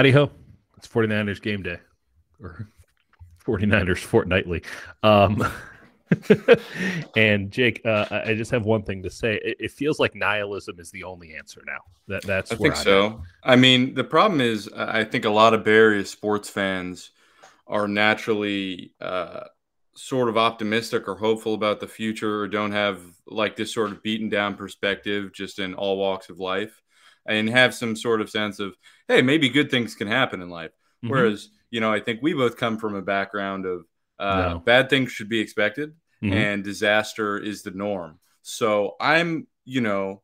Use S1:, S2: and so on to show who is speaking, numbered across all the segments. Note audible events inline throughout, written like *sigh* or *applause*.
S1: Howdy ho. It's 49ers game day or *laughs* 49ers fortnightly. Um, *laughs* and Jake, uh, I just have one thing to say. It, it, feels like nihilism is the only answer now. That that's
S2: I think I'm so. At. I mean, the problem is, I think a lot of Bears sports fans are naturally uh, sort of optimistic or hopeful about the future, or don't have like this sort of beaten down perspective just in all walks of life, and have some sort of sense of, hey, maybe good things can happen in life. Mm-hmm. Whereas, you know, I think we both come from a background of uh, no. bad things should be expected mm-hmm. and disaster is the norm. So I'm, you know,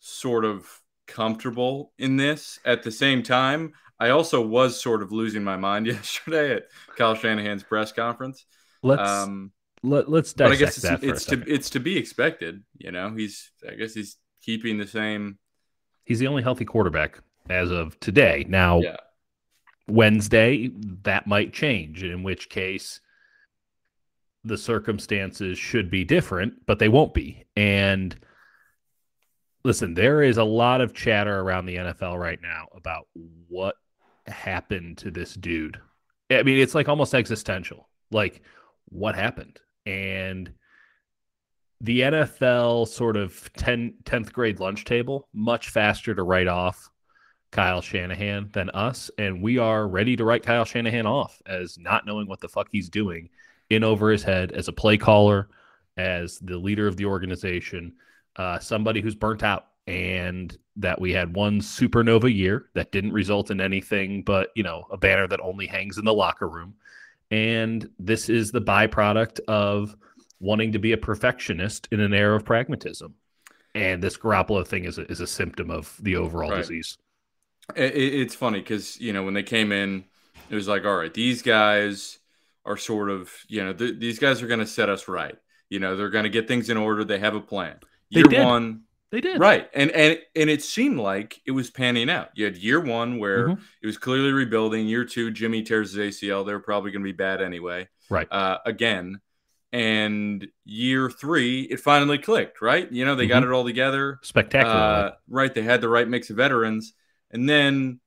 S2: sort of comfortable in this. At the same time, I also was sort of losing my mind *laughs* yesterday at Kyle Shanahan's press conference.
S1: Let's um, let, let's dissect but I guess
S2: it's, it's to it's to be expected. You know, he's I guess he's keeping the same.
S1: He's the only healthy quarterback as of today. Now, yeah. Wednesday that might change. In which case, the circumstances should be different, but they won't be. And listen, there is a lot of chatter around the NFL right now about what happened to this dude. I mean, it's like almost existential. Like, what happened? And the NFL sort of 10, 10th grade lunch table, much faster to write off Kyle Shanahan than us. And we are ready to write Kyle Shanahan off as not knowing what the fuck he's doing in over his head as a play caller, as the leader of the organization, uh, somebody who's burnt out, and that we had one supernova year that didn't result in anything but you know a banner that only hangs in the locker room, and this is the byproduct of wanting to be a perfectionist in an era of pragmatism. And this Garoppolo thing is a, is a symptom of the overall right. disease.
S2: It, it's funny because you know when they came in, it was like, all right, these guys are sort of, you know, th- these guys are going to set us right. You know, they're going to get things in order. They have a plan. Year
S1: they
S2: one,
S1: they did
S2: right, and and and it seemed like it was panning out. You had year one where mm-hmm. it was clearly rebuilding. Year two, Jimmy tears his ACL. They're probably going to be bad anyway.
S1: Right.
S2: Uh, again, and year three, it finally clicked. Right. You know, they mm-hmm. got it all together.
S1: Spectacular. Uh,
S2: right. They had the right mix of veterans, and then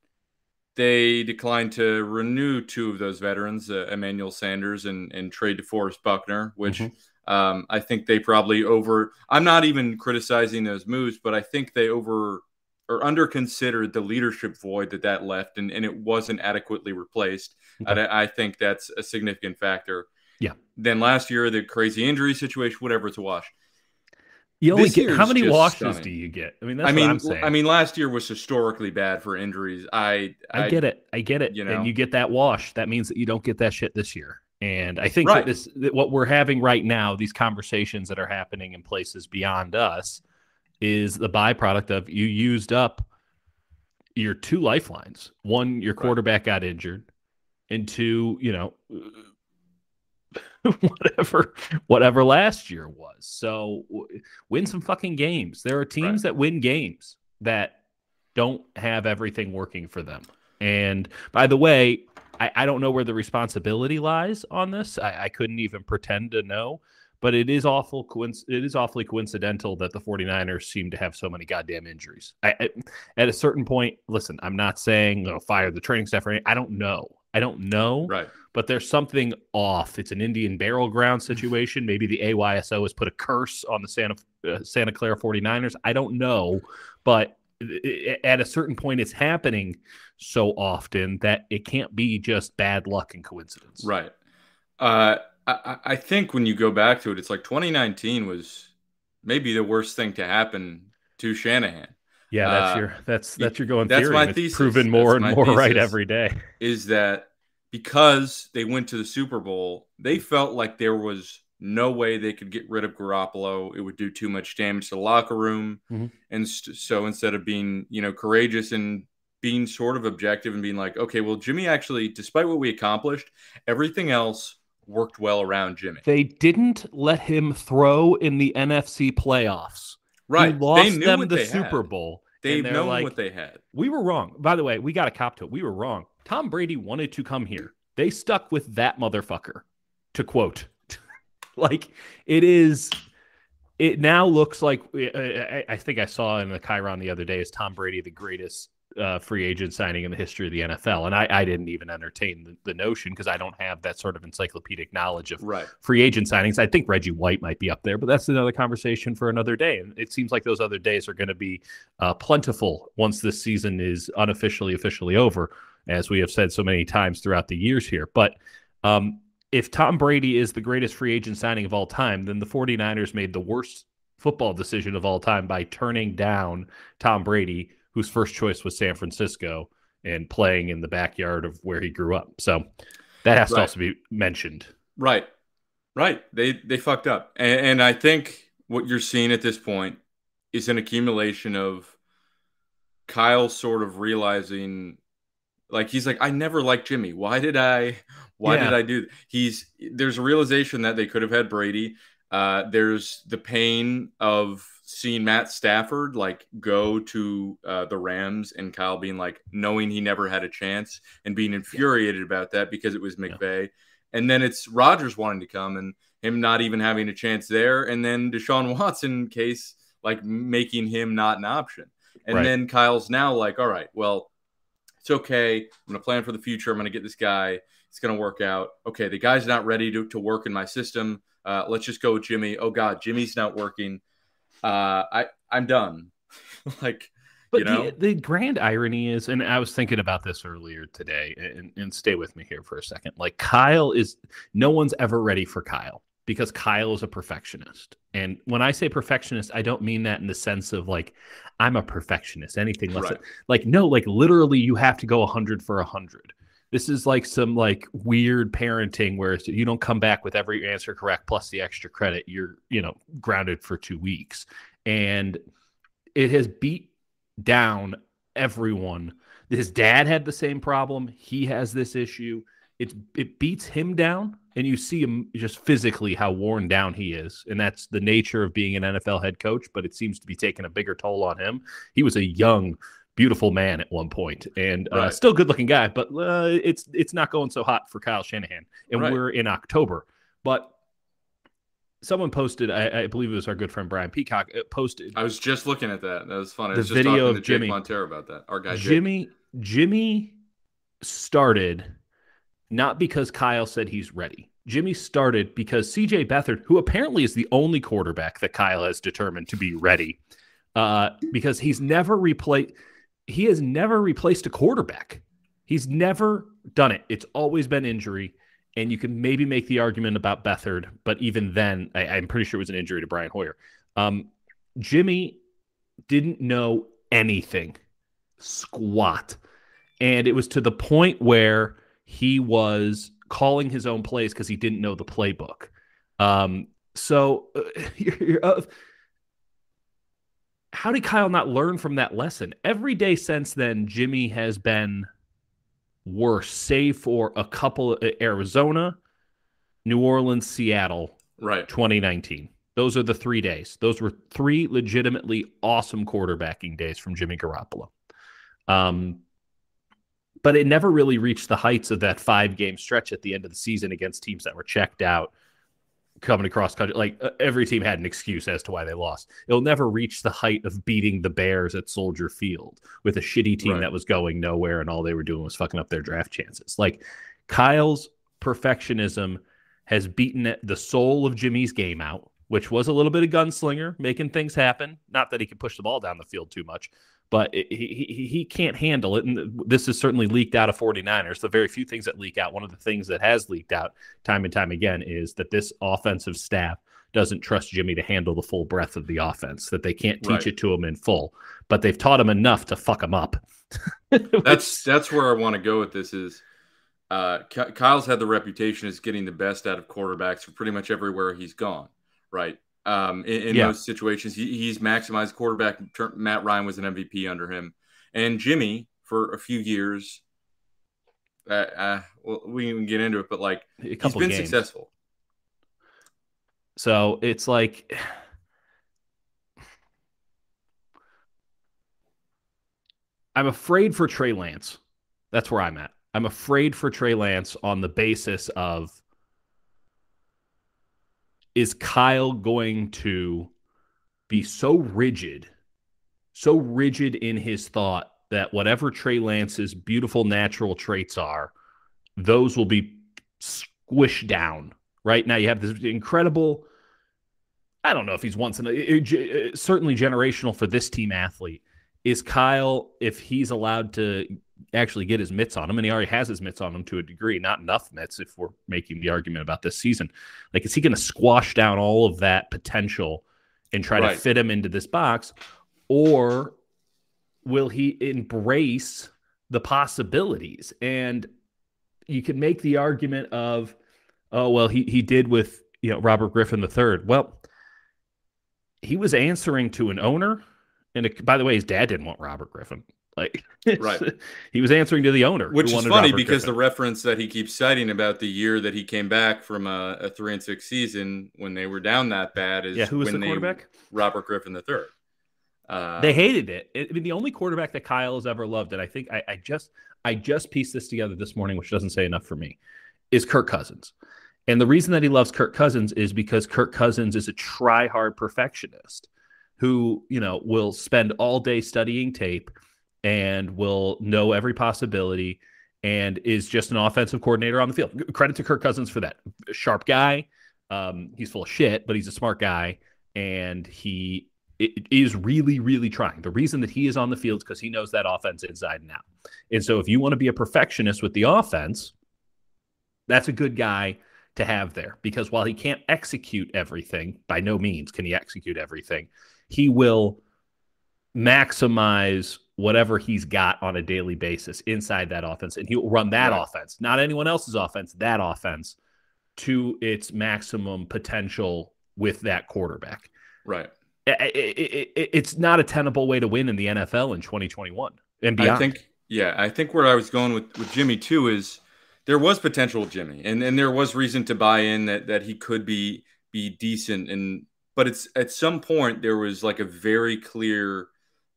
S2: they declined to renew two of those veterans, uh, Emmanuel Sanders and, and trade DeForest Buckner, which mm-hmm. um, I think they probably over. I'm not even criticizing those moves, but I think they over or under considered the leadership void that that left, and, and it wasn't adequately replaced. Okay. I, I think that's a significant factor.
S1: Yeah.
S2: Then last year, the crazy injury situation, whatever, it's a wash.
S1: You only get how many washes stunning. do you get? I mean,
S2: I mean, i mean, last year was historically bad for injuries. I,
S1: I, I get it, I get it. You know, and you get that wash. That means that you don't get that shit this year. And I think right. that this, that what we're having right now, these conversations that are happening in places beyond us, is the byproduct of you used up your two lifelines. One, your quarterback right. got injured, and two, you know, *laughs* whatever whatever last year was. So win some fucking games. There are teams right. that win games that don't have everything working for them. And by the way, I, I don't know where the responsibility lies on this. I, I couldn't even pretend to know, but it is awful. Coinc- it is awfully coincidental that the 49ers seem to have so many goddamn injuries. I, I, at a certain point, listen, I'm not saying you know, fire the training staff or anything. I don't know. I don't know.
S2: Right
S1: but there's something off. It's an Indian burial ground *sighs* situation. Maybe the AYSO has put a curse on the Santa uh, Santa Clara 49ers. I don't know, but at a certain point, it's happening so often that it can't be just bad luck and coincidence.
S2: Right. Uh, I, I think when you go back to it, it's like 2019 was maybe the worst thing to happen to Shanahan.
S1: Yeah, that's uh, your that's that's your going that's theory. My thesis. proven more that's and more *laughs* right every day.
S2: Is that because they went to the Super Bowl, they felt like there was no way they could get rid of Garoppolo. It would do too much damage to the locker room. Mm-hmm. And st- so instead of being, you know, courageous and being sort of objective and being like, okay, well, Jimmy actually, despite what we accomplished, everything else worked well around Jimmy.
S1: They didn't let him throw in the NFC playoffs.
S2: Right.
S1: He lost them the Super
S2: had.
S1: Bowl.
S2: They've known like, what they had.
S1: We were wrong. By the way, we got a cop to it. We were wrong. Tom Brady wanted to come here. They stuck with that motherfucker, to quote. *laughs* like it is. It now looks like I, I think I saw in the Chiron the other day is Tom Brady the greatest uh, free agent signing in the history of the NFL. And I, I didn't even entertain the, the notion because I don't have that sort of encyclopedic knowledge of
S2: right.
S1: free agent signings. I think Reggie White might be up there, but that's another conversation for another day. And it seems like those other days are going to be uh, plentiful once this season is unofficially officially over, as we have said so many times throughout the years here. But um, if Tom Brady is the greatest free agent signing of all time, then the 49ers made the worst football decision of all time by turning down Tom Brady whose first choice was San Francisco and playing in the backyard of where he grew up. So that has right. to also be mentioned.
S2: Right. Right. They they fucked up. And, and I think what you're seeing at this point is an accumulation of Kyle sort of realizing like he's like I never liked Jimmy. Why did I why yeah. did I do he's there's a realization that they could have had Brady. Uh, there's the pain of seeing Matt Stafford like go to uh, the Rams and Kyle being like knowing he never had a chance and being infuriated yeah. about that because it was McVay. Yeah. And then it's Rodgers wanting to come and him not even having a chance there. And then Deshaun Watson case like making him not an option. And right. then Kyle's now like, all right, well, it's okay. I'm going to plan for the future. I'm going to get this guy. It's going to work out. Okay, the guy's not ready to, to work in my system. Uh, let's just go with Jimmy. Oh God, Jimmy's not working uh, I I'm done. *laughs* like,
S1: but
S2: you know?
S1: the, the grand irony is, and I was thinking about this earlier today, and, and stay with me here for a second. Like Kyle is, no one's ever ready for Kyle because Kyle is a perfectionist. And when I say perfectionist, I don't mean that in the sense of like I'm a perfectionist, anything less. Right. Like no, like literally, you have to go hundred for a hundred. This is like some like weird parenting where you don't come back with every answer correct plus the extra credit. You're, you know, grounded for two weeks. And it has beat down everyone. His dad had the same problem. He has this issue. It's it beats him down, and you see him just physically how worn down he is, and that's the nature of being an NFL head coach. But it seems to be taking a bigger toll on him. He was a young beautiful man at one point, and uh, right. still good looking guy. But uh, it's it's not going so hot for Kyle Shanahan, and right. we're in October. But someone posted, I, I, believe it was our good friend Brian Peacock uh, posted.
S2: I was just looking at that. That was funny. The video of Jimmy Montero about that. Our guy
S1: Jimmy Jake. Jimmy started not because Kyle said he's ready. Jimmy started because CJ Beathard, who apparently is the only quarterback that Kyle has determined to be ready, uh, because he's never replaced he has never replaced a quarterback. He's never done it. It's always been injury. And you can maybe make the argument about Beathard, but even then, I, am pretty sure it was an injury to Brian Hoyer. Um, Jimmy didn't know anything, squat. And it was to the point where he was calling his own plays because he didn't know the playbook. Um, so uh, *laughs* you're, you're, uh, how did Kyle not learn from that lesson? Every day since then, Jimmy has been worse, save for a couple of uh, Arizona, New Orleans, Seattle,
S2: right?
S1: 2019. Those are the three days. Those were three legitimately awesome quarterbacking days from Jimmy Garoppolo. Um, but it never really reached the heights of that five game stretch at the end of the season against teams that were checked out coming across country. Like uh, every team had an excuse as to why they lost. It'll never reach the height of beating the Bears at Soldier Field with a shitty team right. that was going nowhere and all they were doing was fucking up their draft chances. Like Kyle's perfectionism has beaten the soul of Jimmy's game out, which was a little bit of gunslinger, making things happen. Not that he could push the ball down the field too much, but it, he, he, he can't handle it. And this is certainly leaked out of 49ers. The very few things that leak out, one of the things that has leaked out time and time again is that this offensive staff doesn't trust Jimmy to handle the full breadth of the offense, that they can't teach right. it to him in full, but they've taught him enough to fuck him up. *laughs*
S2: that's that's where I want to go with this is uh, Kyle's had the reputation as getting the best out of quarterbacks for pretty much everywhere he's gone, right? Um, in, in yeah. those situations. He, he's maximized quarterback. Matt Ryan was an MVP under him, and Jimmy for a few years. Uh, uh, well, we can get into it, but like he's been games. successful.
S1: So it's like. *sighs* I'm afraid for Trey Lance. That's where I'm at. I'm afraid for Trey Lance on the basis of is Kyle going to be so rigid, so rigid in his thought that whatever Trey Lance's beautiful natural traits are, those will be squished down. Right now, you have this incredible. I don't know if he's once in a certainly generational for this team athlete. Is Kyle, if he's allowed to actually get his mitts on him, and he already has his mitts on him to a degree, not enough mitts if we're making the argument about this season. Like, is he going to squash down all of that potential and try right. to fit him into this box? Or will he embrace the possibilities? And you can make the argument of, oh, well, he, he did with, you know, Robert Griffin III. Well, he was answering to an owner. And it, by the way, his dad didn't want Robert Griffin. Like, *laughs* right. *laughs* he was answering to the owner,
S2: which is funny Robert because Griffin. the reference that he keeps citing about the year that he came back from a, a three and six season when they were down that bad is
S1: yeah, who was the quarterback?
S2: They, Robert Griffin III.
S1: Uh, they hated it. I mean, the only quarterback that Kyle has ever loved, and I think I, I just I just pieced this together this morning, which doesn't say enough for me, is Kirk Cousins. And the reason that he loves Kirk Cousins is because Kirk Cousins is a try-hard perfectionist who, you know, will spend all day studying tape and will know every possibility and is just an offensive coordinator on the field. Credit to Kirk Cousins for that. Sharp guy. Um, he's full of shit, but he's a smart guy and he is really, really trying. The reason that he is on the field is because he knows that offense inside and out. And so, if you want to be a perfectionist with the offense, that's a good guy to have there because while he can't execute everything, by no means can he execute everything, he will maximize whatever he's got on a daily basis inside that offense. And he'll run that right. offense, not anyone else's offense, that offense to its maximum potential with that quarterback.
S2: Right
S1: it, it, it's not a tenable way to win in the NFL in 2021 and beyond.
S2: I think, yeah, I think where I was going with, with Jimmy too is there was potential with Jimmy, and and there was reason to buy in that that he could be be decent, and but it's at some point there was like a very clear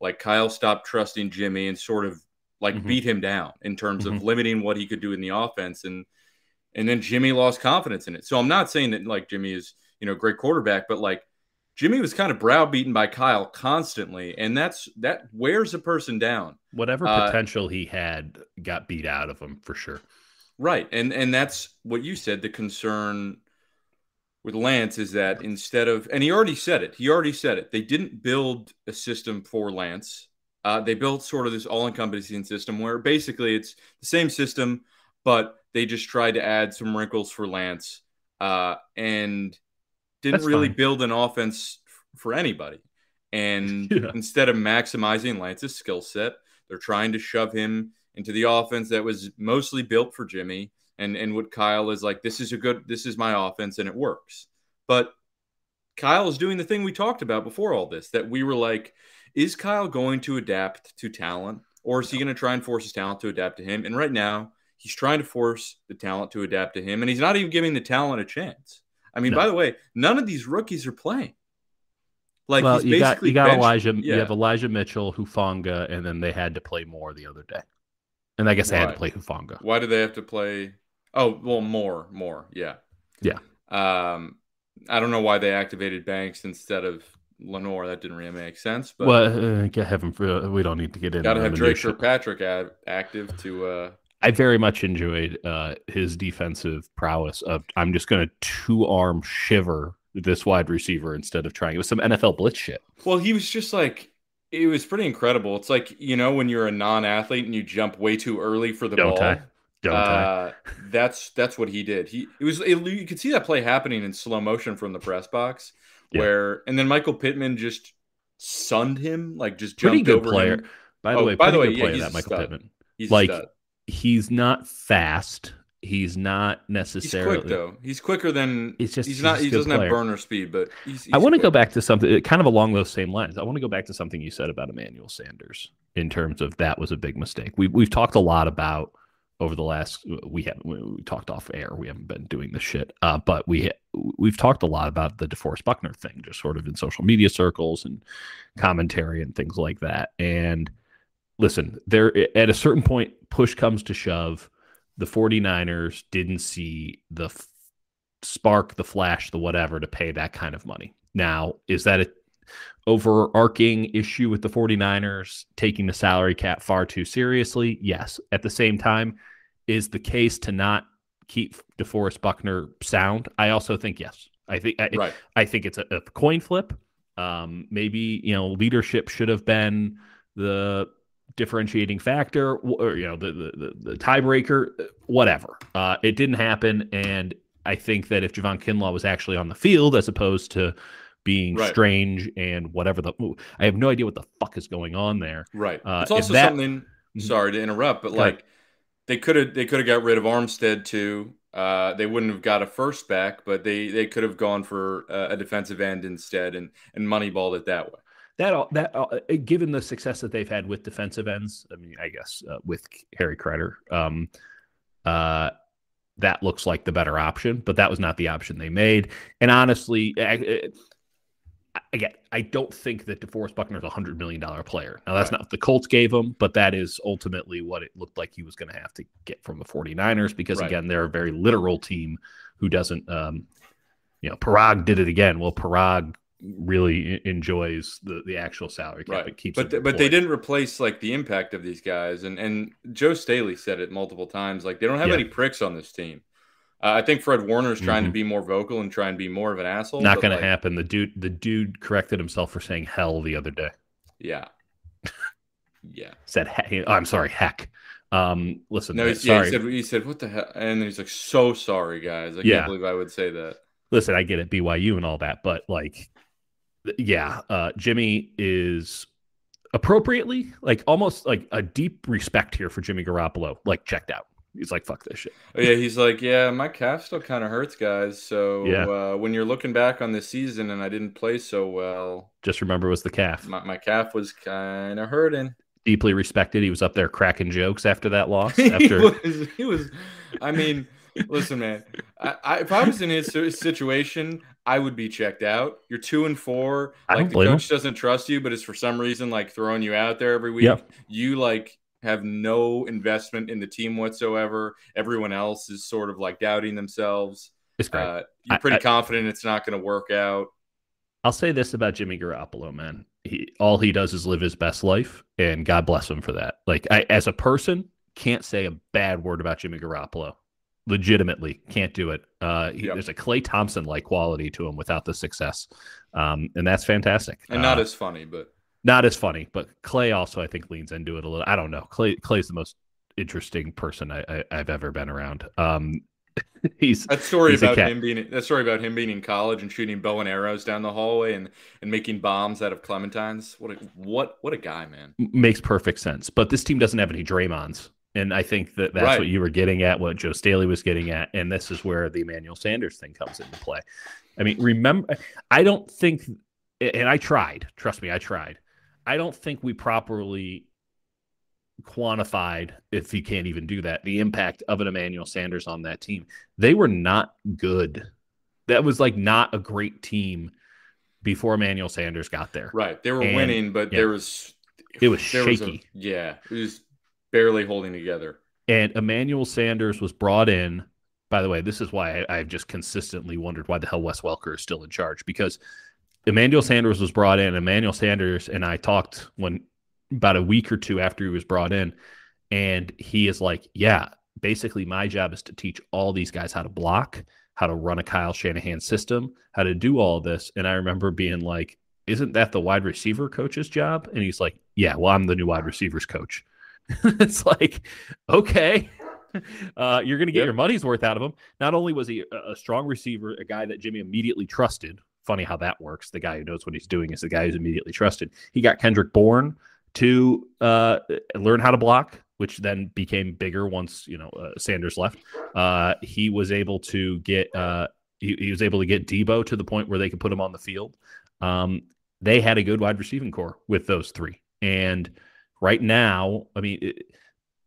S2: like Kyle stopped trusting Jimmy and sort of like mm-hmm. beat him down in terms mm-hmm. of limiting what he could do in the offense, and and then Jimmy lost confidence in it. So I'm not saying that like Jimmy is you know great quarterback, but like Jimmy was kind of browbeaten by Kyle constantly, and that's that wears a person down.
S1: Whatever uh, potential uh, he had got beat out of him for sure.
S2: Right, and and that's what you said. The concern with Lance is that instead of, and he already said it. He already said it. They didn't build a system for Lance. Uh, they built sort of this all-encompassing system where basically it's the same system, but they just tried to add some wrinkles for Lance. Uh, and didn't That's really fine. build an offense for anybody. And *laughs* yeah. instead of maximizing Lance's skill set, they're trying to shove him into the offense that was mostly built for Jimmy. And and what Kyle is like, this is a good, this is my offense, and it works. But Kyle is doing the thing we talked about before all this that we were like, is Kyle going to adapt to talent, or is he going to try and force his talent to adapt to him? And right now, he's trying to force the talent to adapt to him, and he's not even giving the talent a chance. I mean, no. by the way, none of these rookies are playing.
S1: Like, well, you got you got benched, Elijah, yeah. you have Elijah Mitchell, Hufanga, and then they had to play more the other day, and I guess they had to play Hufanga.
S2: Why do they have to play? Oh, well, more, more, yeah,
S1: yeah.
S2: Um, I don't know why they activated Banks instead of Lenoir. That didn't really make sense. But
S1: well, uh, heaven for we don't need to get into.
S2: Got to have Dre Kirkpatrick ad, active to uh,
S1: I very much enjoyed uh, his defensive prowess of I'm just going to two arm shiver this wide receiver instead of trying. It was some NFL blitz shit.
S2: Well, he was just like it was pretty incredible. It's like you know when you're a non-athlete and you jump way too early for the
S1: Don't
S2: ball.
S1: I? Don't uh,
S2: that's that's what he did. He it was it, you could see that play happening in slow motion from the press box, yeah. where and then Michael Pittman just sunned him like just jumped
S1: pretty good player.
S2: Him.
S1: By the oh, way, by the way, yeah, that Michael Pittman. He's like he's not fast. He's not necessarily.
S2: He's quick though. He's quicker than. It's just he's not. He's he doesn't player. have burner speed, but he's. he's
S1: I want to go back to something kind of along those same lines. I want to go back to something you said about Emmanuel Sanders in terms of that was a big mistake. We we've talked a lot about over the last we have we talked off air. We haven't been doing this shit, uh, but we we've talked a lot about the DeForest Buckner thing, just sort of in social media circles and commentary and things like that, and listen, there at a certain point, push comes to shove. The 49ers didn't see the f- spark, the flash, the whatever to pay that kind of money. Now, is that a overarching issue with the 49ers taking the salary cap far too seriously? Yes. At the same time, is the case to not keep DeForest Buckner sound? I also think yes. I think I, right. I think it's a, a coin flip. Um, maybe you know leadership should have been the differentiating factor, or you know the the, the, the tiebreaker, whatever. Uh, it didn't happen, and I think that if Javon Kinlaw was actually on the field as opposed to being right. strange and whatever the I have no idea what the fuck is going on there.
S2: Right. Uh, it's also that, something. Mm-hmm. Sorry to interrupt, but like they could have they could have got rid of Armstead too. Uh, they wouldn't have got a first back, but they they could have gone for a defensive end instead and and moneyballed it that way.
S1: That all that uh, given the success that they've had with defensive ends, I mean, I guess uh, with Kerry Hyder, um, uh, that looks like the better option. But that was not the option they made. And honestly, again, I don't think that DeForest Buckner is a hundred million dollar player. Now that's right. not what the Colts gave him, but that is ultimately what it looked like he was going to have to get from the 49ers because right. again, they're a very literal team who doesn't um, you know, Paraag did it again. Well, Paraag really enjoys the the actual salary cap. Right. It keeps
S2: but th- but they didn't replace like the impact of these guys and and Joe Staley said it multiple times like they don't have yeah. any pricks on this team. Uh, I think Fred Warner is trying mm-hmm. to be more vocal and try and be more of an asshole.
S1: Not going like, to happen. The dude, the dude corrected himself for saying hell the other day.
S2: Yeah, *laughs* yeah.
S1: Said, he- oh, I'm sorry, heck. Um, listen,
S2: no, he's, yeah, he said, he said, what the hell? And then he's like, so sorry, guys. I yeah. can't believe I would say that.
S1: Listen, I get it, BYU and all that, but like, yeah, uh, Jimmy is appropriately like almost like a deep respect here for Jimmy Garoppolo, like checked out. He's like, fuck this shit.
S2: Oh, yeah, he's like, yeah, my calf still kind of hurts, guys. So yeah. uh, when you're looking back on this season and I didn't play so well,
S1: just remember it was the calf.
S2: My, my calf was kind of hurting.
S1: Deeply respected. He was up there cracking jokes after that loss. *laughs* After he,
S2: was, he was, I mean, listen, man. I, I, if I was in his situation, I would be checked out. You're two and four. I like the coach him. doesn't trust you, but is for some reason like throwing you out there every week. Yep. You like have no investment in the team whatsoever. Everyone else is sort of like doubting themselves.
S1: It's great. Uh,
S2: you're pretty I, confident it's not going to work out.
S1: I'll say this about Jimmy Garoppolo, man. He all he does is live his best life, and God bless him for that. Like I, as a person, can't say a bad word about Jimmy Garoppolo. Legitimately, can't do it. Uh, he, yep. There's a Klay Thompson like quality to him without the success, um, and that's fantastic.
S2: And not uh, as funny, but
S1: not as funny, but Klay also I think leans into it a little. I don't know. Klay Klay's the most interesting person I, I have ever been around. Um, *laughs* he's
S2: that story he's about him being that story about him being in college and shooting bow and arrows down the hallway and and making bombs out of clementines. What a what what a guy, man.
S1: Makes perfect sense. But this team doesn't have any Draymonds. And I think that that's right. what you were getting at, what Joe Staley was getting at, and this is where the Emmanuel Sanders thing comes into play. I mean, remember, I don't think, and I tried. Trust me, I tried. I don't think we properly quantified, if you can't even do that, the impact of an Emmanuel Sanders on that team. They were not good. That was like not a great team before Emmanuel Sanders got there.
S2: Right. They were and, winning, but yeah, there was
S1: it was shaky. Was a,
S2: yeah, it was barely holding together.
S1: And Emmanuel Sanders was brought in. By the way, this is why I, have just consistently wondered why the hell Wes Welker is still in charge because Emmanuel Sanders was brought in. Emmanuel Sanders and I talked when about a week or two after he was brought in, and he is like, "Yeah, basically my job is to teach all these guys how to block, how to run a Kyle Shanahan system, how to do all this." And I remember being like, "Isn't that the wide receiver coach's job?" And he's like, "Yeah, well, I'm the new wide receivers coach." *laughs* it's like, okay. *laughs* Uh, you're going to get yep. your money's worth out of him. Not only was he a, a strong receiver, a guy that Jimmy immediately trusted, funny how that works. The guy who knows what he's doing is the guy who's immediately trusted. He got Kendrick Bourne to uh, learn how to block, which then became bigger once you know uh, Sanders left. Uh, he was able to get uh, he, he, was able to get Deebo to the point where they could put him on the field. Um, they had a good wide receiving corps with those three, and right now, I mean, it,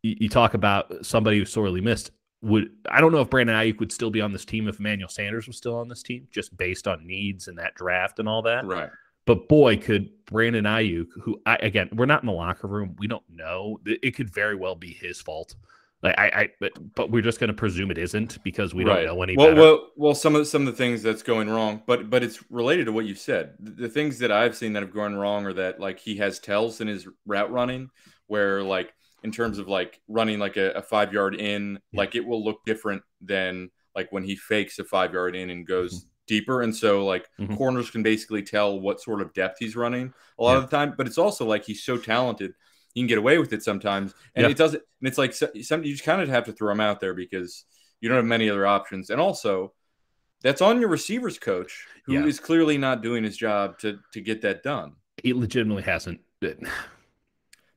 S1: you, you talk about somebody who sorely missed would I don't know if Brandon Aiyuk would still be on this team if Emmanuel Sanders was still on this team, just based on needs and that draft and all that.
S2: Right.
S1: But boy, could Brandon Aiyuk, who I again, we're not in the locker room, we don't know. It could very well be his fault. Like I, I but, but we're just going to presume it isn't because we don't know any
S2: well,
S1: better.
S2: Well, well, some of some of the things that's going wrong, but but it's related to what you said. The, the things that I've seen that have gone wrong are that like he has tells in his route running, where like in terms of like running like a, a five yard in, yeah. like it will look different than like when he fakes a five yard in and goes mm-hmm. deeper. And so like mm-hmm. corners can basically tell what sort of depth he's running a lot yeah. of the time. But it's also like he's so talented he can get away with it sometimes, and yeah. it doesn't. And it's like some you just kind of have to throw him out there because you don't have many other options. And also, that's on your receivers coach, who is clearly not doing his job to to get that done.
S1: He legitimately hasn't.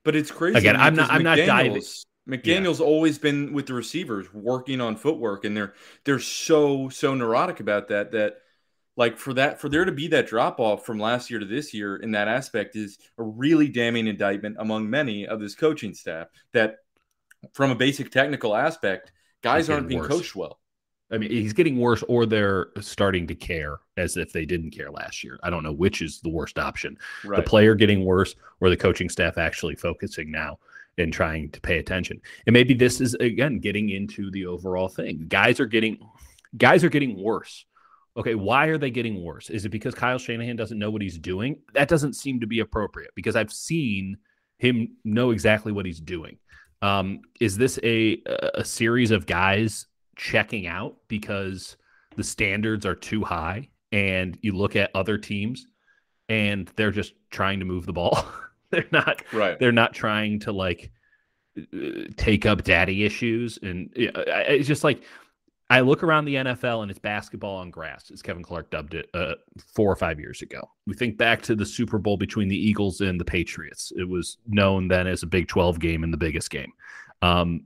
S2: But it's crazy.
S1: Again, I'm not. I'm not diving.
S2: McDaniel's yeah. always been with the receivers working on footwork, and they're they're so so neurotic about that that like for that for there to be that drop off from last year to this year in that aspect is a really damning indictment among many of this coaching staff that from a basic technical aspect guys aren't being worse. coached well
S1: i mean he's getting worse or they're starting to care as if they didn't care last year i don't know which is the worst option right. the player getting worse or the coaching staff actually focusing now and trying to pay attention and maybe this is again getting into the overall thing guys are getting guys are getting worse Okay, why are they getting worse? Is it because Kyle Shanahan doesn't know what he's doing? That doesn't seem to be appropriate because I've seen him know exactly what he's doing. Um, is this a a series of guys checking out because the standards are too high and you look at other teams and they're just trying to move the ball. *laughs* they're not right. They're not trying to like take up daddy issues and it's just like I look around the NFL and it's basketball on grass, as Kevin Clark dubbed it uh, four or five years ago. We think back to the Super Bowl between the Eagles and the Patriots. It was known then as a Big 12 game and the biggest game. Um,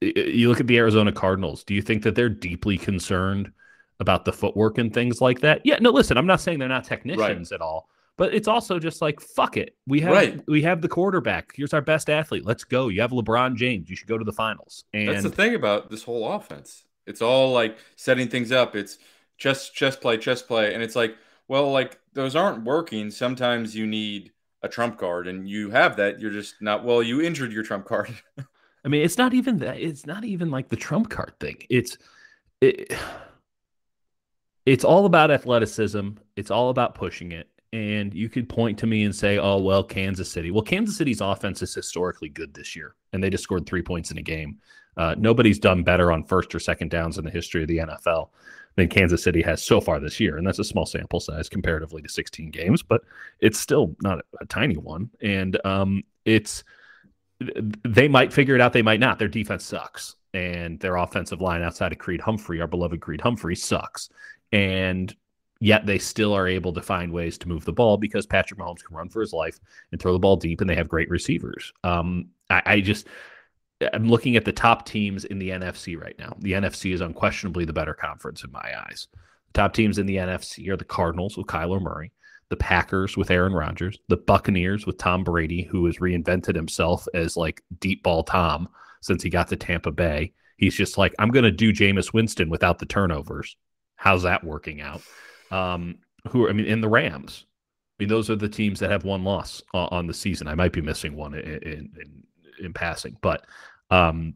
S1: you look at the Arizona Cardinals. Do you think that they're deeply concerned about the footwork and things like that? Yeah, no, listen, I'm not saying they're not technicians right. at all, but it's also just like fuck it. We have right. we have the quarterback. Here's our best athlete. Let's go. You have LeBron James. You should go to the finals. And
S2: that's the thing about this whole offense. It's all like setting things up. It's chess, chess play, chess play, and it's like, well, like those aren't working. Sometimes you need a trump card, and you have that. You're just not. Well, you injured your trump card. *laughs*
S1: I mean, it's not even that. It's not even like the trump card thing. It's it. It's all about athleticism. It's all about pushing it. And you could point to me and say, oh, well, Kansas City. Well, Kansas City's offense is historically good this year, and they just scored three points in a game. Uh, nobody's done better on first or second downs in the history of the NFL than Kansas City has so far this year. And that's a small sample size comparatively to 16 games, but it's still not a, a tiny one. And um, it's, they might figure it out, they might not. Their defense sucks. And their offensive line outside of Creed Humphrey, our beloved Creed Humphrey, sucks. And yet they still are able to find ways to move the ball because Patrick Mahomes can run for his life and throw the ball deep, and they have great receivers. Um, I, I just I'm looking at the top teams in the NFC right now. The NFC is unquestionably the better conference in my eyes. The top teams in the NFC are the Cardinals with Kyler Murray, the Packers with Aaron Rodgers, the Buccaneers with Tom Brady, who has reinvented himself as like deep ball Tom since he got to Tampa Bay. He's just like, I'm going to do Jameis Winston without the turnovers. How's that working out? Um, who I mean, in the Rams. I mean, those are the teams that have one loss on the season. I might be missing one in, in, in, in passing, but um,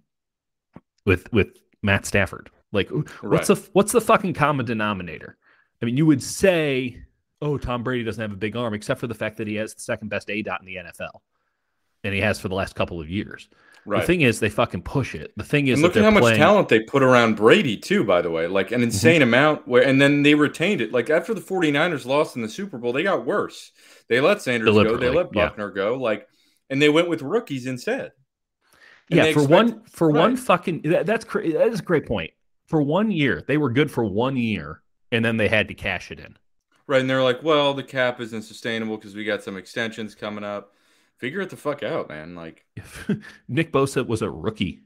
S1: with with Matt Stafford. Like, what's right. the what's the fucking common denominator? I mean, you would say, oh, Tom Brady doesn't have a big arm, except for the fact that he has the second best aDOT in the NFL, and he has for the last couple of years. Right. The thing is, they fucking push it. The thing is,
S2: and look at how much talent they put around Brady too. By the way, like an mm-hmm. insane amount. Where and then they retained it. Like after the 49ers lost in the Super Bowl, they got worse. They let Sanders go. They let Buckner yeah. go. Like, and they went with rookies instead.
S1: And yeah, for expect, one for right. one fucking that, that's cra- that is a great point. For one year, they were good for one year, and then they had to cash it in.
S2: Right, and they're like, "Well, the cap isn't sustainable because we got some extensions coming up. Figure it the fuck out, man." Like, *laughs*
S1: Nick Bosa was a rookie.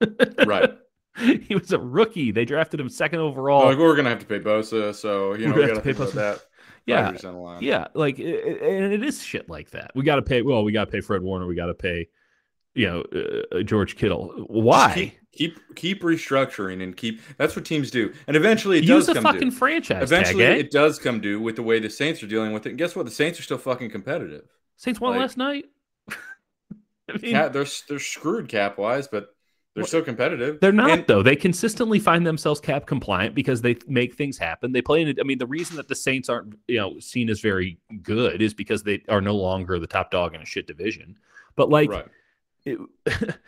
S1: *laughs*
S2: right.
S1: He was a rookie. They drafted him second overall.
S2: Like, we're gonna have to pay Bosa, so you know we got to pay Bosa. that.
S1: Yeah, yeah, like, and it is shit like that. We got to pay. Well, we got to pay Fred Warner. We got to pay you know uh, uh, George Kittle. Why?
S2: Keep, keep, keep restructuring and keep. That's what teams do, and eventually it
S1: Use
S2: does
S1: a fucking due. franchise.
S2: Eventually,
S1: tag,
S2: eh? it does come due with the way the Saints are dealing with it. And guess what? The Saints are still fucking competitive.
S1: Saints won like, last night. *laughs*
S2: I mean, yeah, they're they're screwed cap wise, but They're still competitive.
S1: They're not and, though. They consistently find themselves cap compliant because they make things happen. They play in it. I mean, the reason that the Saints aren't you know seen as very good is because they are no longer the top dog in a shit division. But like, right. It, *laughs*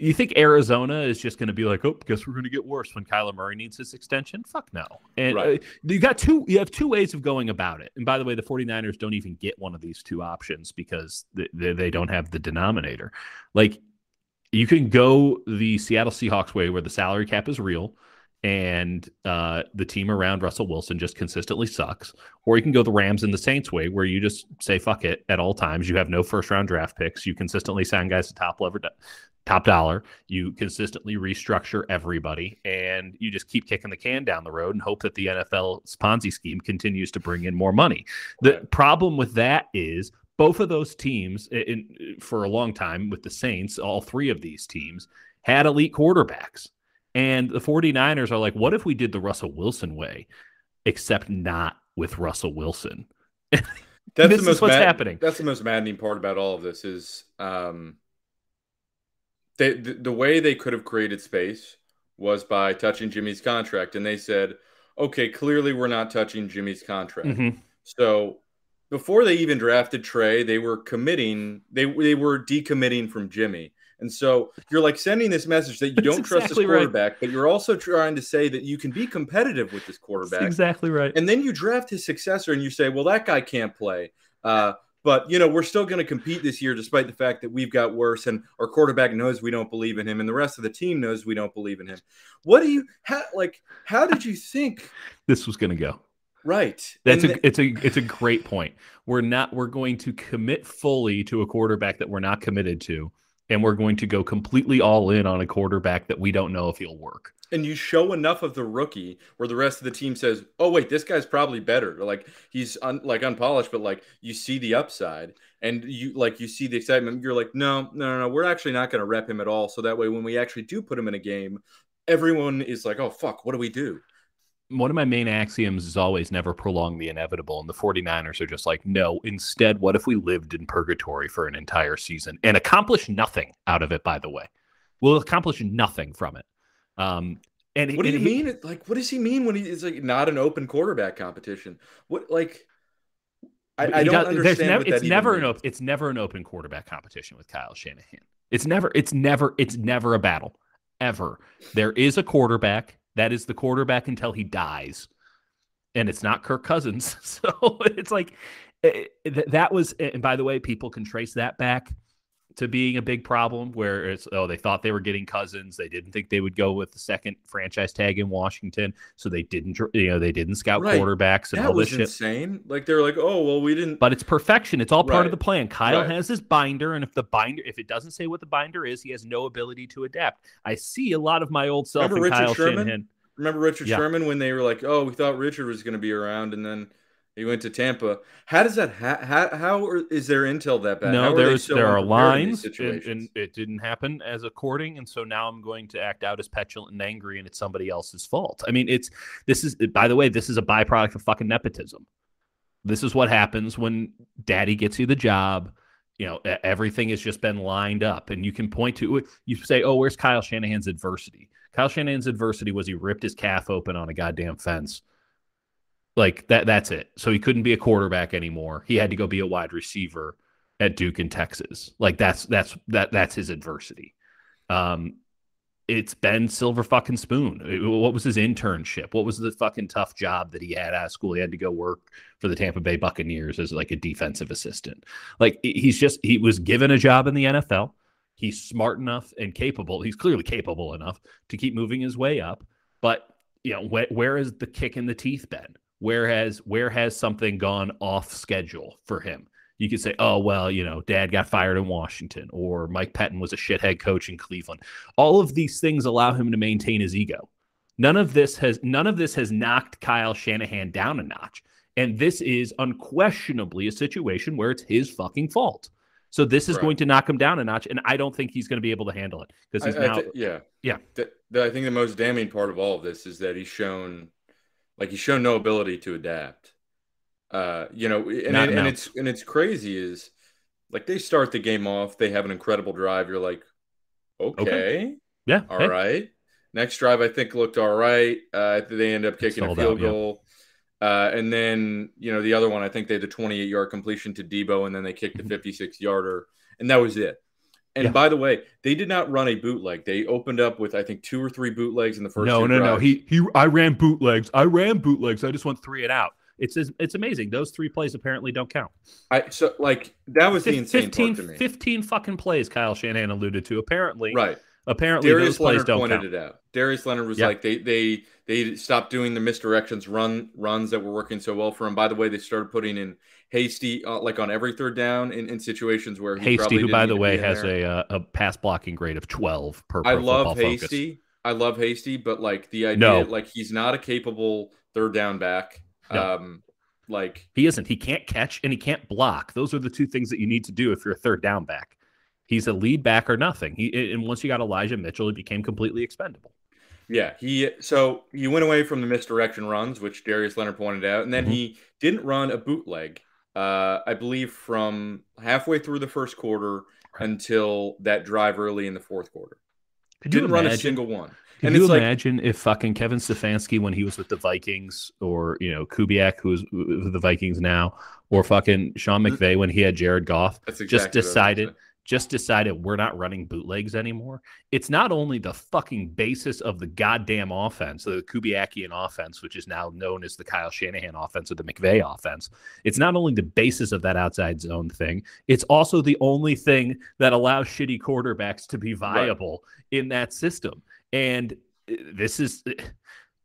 S1: you think Arizona is just going to be like, oh, guess we're going to get worse when Kyler Murray needs his extension? Fuck no. And right. uh, you got two, you have two ways of going about it. And by the way, the 49ers don't even get one of these two options because they, they don't have the denominator. Like you can go the Seattle Seahawks way where the salary cap is real and uh, the team around Russell Wilson just consistently sucks. Or you can go the Rams and the Saints way, where you just say fuck it at all times. You have no first round draft picks. You consistently sign guys to top level, top dollar. You consistently restructure everybody, and you just keep kicking the can down the road and hope that the NFL's Ponzi scheme continues to bring in more money. The problem with that is both of those teams, in, for a long time with the Saints, all three of these teams had elite quarterbacks. And the 49ers are like, what if we did the Russell Wilson way, except not with Russell Wilson? *laughs*
S2: that's the most what's mad- happening. That's the most maddening part about all of this is um, they, the, the way they could have created space was by touching Jimmy's contract. And they said, okay, clearly we're not touching Jimmy's contract. Mm-hmm. So before they even drafted Trey, they were committing, they, they were decommitting from Jimmy. And so you're like sending this message that you *laughs* don't trust exactly this quarterback, right. but you're also trying to say that you can be competitive with this quarterback.
S1: That's exactly right.
S2: And then you draft his successor and you say, well, that guy can't play. Uh, but you know, we're still going to compete this year, despite the fact that we've got worse, and our quarterback knows we don't believe in him, and the rest of the team knows we don't believe in him. What do you how, like? How did you think
S1: this was going to go?
S2: Right.
S1: That's and a it's a it's a great point. We're not we're going to commit fully to a quarterback that we're not committed to, and we're going to go completely all in on a quarterback that we don't know if he'll work
S2: and you show enough of the rookie where the rest of the team says, "Oh wait, this guy's probably better." Like he's un, like unpolished, but like you see the upside and you like you see the excitement. You're like, "No, no, no, no. we're actually not going to rep him at all." So that way, when we actually do put him in a game, everyone is like, "Oh fuck, what do we do?"
S1: One of my main axioms is always never prolong the inevitable. And the 49ers are just like, no, instead, what if we lived in purgatory for an entire season and accomplish nothing out of it, by the way? We'll accomplish nothing from it. Um,
S2: and what do you he, mean? Like, what does he mean when he's like not an open quarterback competition? What like? I, I don't does, understand.
S1: Never, it's never an open. It's never an open quarterback competition with Kyle Shanahan. It's never. It's never. It's never a battle. Ever. There is a quarterback. That is the quarterback until he dies, and it's not Kirk Cousins. *laughs* So it's like it, eh, that was. And by the way, people can trace that back to being a big problem where it's oh they thought they were getting Cousins they didn't think they would go with the second franchise tag in Washington so they didn't you know they didn't scout right. quarterbacks and
S2: that
S1: all
S2: this
S1: shit.
S2: insane like they're like oh well we didn't
S1: but it's perfection it's all part of the plan Kyle right. has his binder and if the binder if it doesn't say what the binder is he has no ability to adapt I see a lot of my old self
S2: Remember
S1: in
S2: Richard
S1: Kyle
S2: Sherman?
S1: Shanahan
S2: Remember Richard yeah. Sherman when they were like oh we thought Richard was going to be around and then he went to Tampa. How does that? Ha- how, how is there intel that bad?
S1: No, there's there are lines, and, and, it didn't happen as a courting, and so now I'm going to act out as petulant and angry, and it's somebody else's fault. I mean, it's this is by the way, this is a byproduct of fucking nepotism. This is what happens when daddy gets you the job. You know, everything has just been lined up, and you can point to you say, "Oh, where's Kyle Shanahan's adversity?" Kyle Shanahan's adversity was he ripped his calf open on a goddamn fence like that that's it. So he couldn't be a quarterback anymore. He had to go be a wide receiver at Duke and Texas. Like that's that's that that's his adversity. Um it's been silver fucking spoon. What was his internship? What was the fucking tough job that he had out of school? He had to go work for the Tampa Bay Buccaneers as like a defensive assistant. Like he's just he was given a job in the NFL. He's smart enough and capable. He's clearly capable enough to keep moving his way up. But you know, wh- where is the kick in the teeth been? Where has where has something gone off schedule for him? You could say, oh well, you know, Dad got fired in Washington, or Mike Pettine was a shithead coach in Cleveland. All of these things allow him to maintain his ego. None of this has none of this has knocked Kyle Shanahan down a notch. And this is unquestionably a situation where it's his fucking fault. So this is right. going to knock him down a notch, and I don't think he's going to be able to handle it because he's I, now.
S2: I th- yeah,
S1: yeah.
S2: The, the, I think the most damning part of all of this is that he's shown like he's shown no ability to adapt. Uh, you know, and, and, and it's and it's crazy is like they start the game off, they have an incredible drive. You're like, okay, okay.
S1: Yeah.
S2: all hey. right. Next drive, I think looked all right. Uh, they end up kicking a field out, goal. Yeah. Uh, and then, you know, the other one, I think they had a 28 yard completion to Deebo, and then they kicked a mm-hmm. 56 yarder, and that was it. And yeah. by the way, they did not run a bootleg. They opened up with I think two or three bootlegs in the first.
S1: No,
S2: no,
S1: drives. no. He he. I ran bootlegs. I ran bootlegs. I just want three and out. It's it's amazing. Those three plays apparently don't count.
S2: I so like that was the insane 15, part to me.
S1: Fifteen fucking plays. Kyle Shanahan alluded to. Apparently,
S2: right.
S1: Apparently, Darius Leonard pointed count.
S2: it out. Darius Leonard was yep. like, they they they stopped doing the misdirections run runs that were working so well for him. By the way, they started putting in Hasty uh, like on every third down in, in situations where
S1: Hasty, who by the way has a uh, a pass blocking grade of twelve per. I
S2: love Hasty.
S1: Focus.
S2: I love Hasty, but like the idea, no. like he's not a capable third down back. No. Um, like
S1: he isn't. He can't catch and he can't block. Those are the two things that you need to do if you're a third down back. He's a lead back or nothing. He and once you got Elijah Mitchell, he became completely expendable.
S2: Yeah, he so he went away from the misdirection runs, which Darius Leonard pointed out, and then mm-hmm. he didn't run a bootleg. Uh, I believe from halfway through the first quarter right. until that drive early in the fourth quarter. Could didn't run a single one.
S1: Can you imagine like, if fucking Kevin Stefanski, when he was with the Vikings, or you know Kubiak, who's with the Vikings now, or fucking Sean McVay when he had Jared Goff, exactly just decided just decided we're not running bootlegs anymore. It's not only the fucking basis of the goddamn offense, the Kubiakian offense, which is now known as the Kyle Shanahan offense or the McVay offense. It's not only the basis of that outside zone thing, it's also the only thing that allows shitty quarterbacks to be viable right. in that system. And uh, this is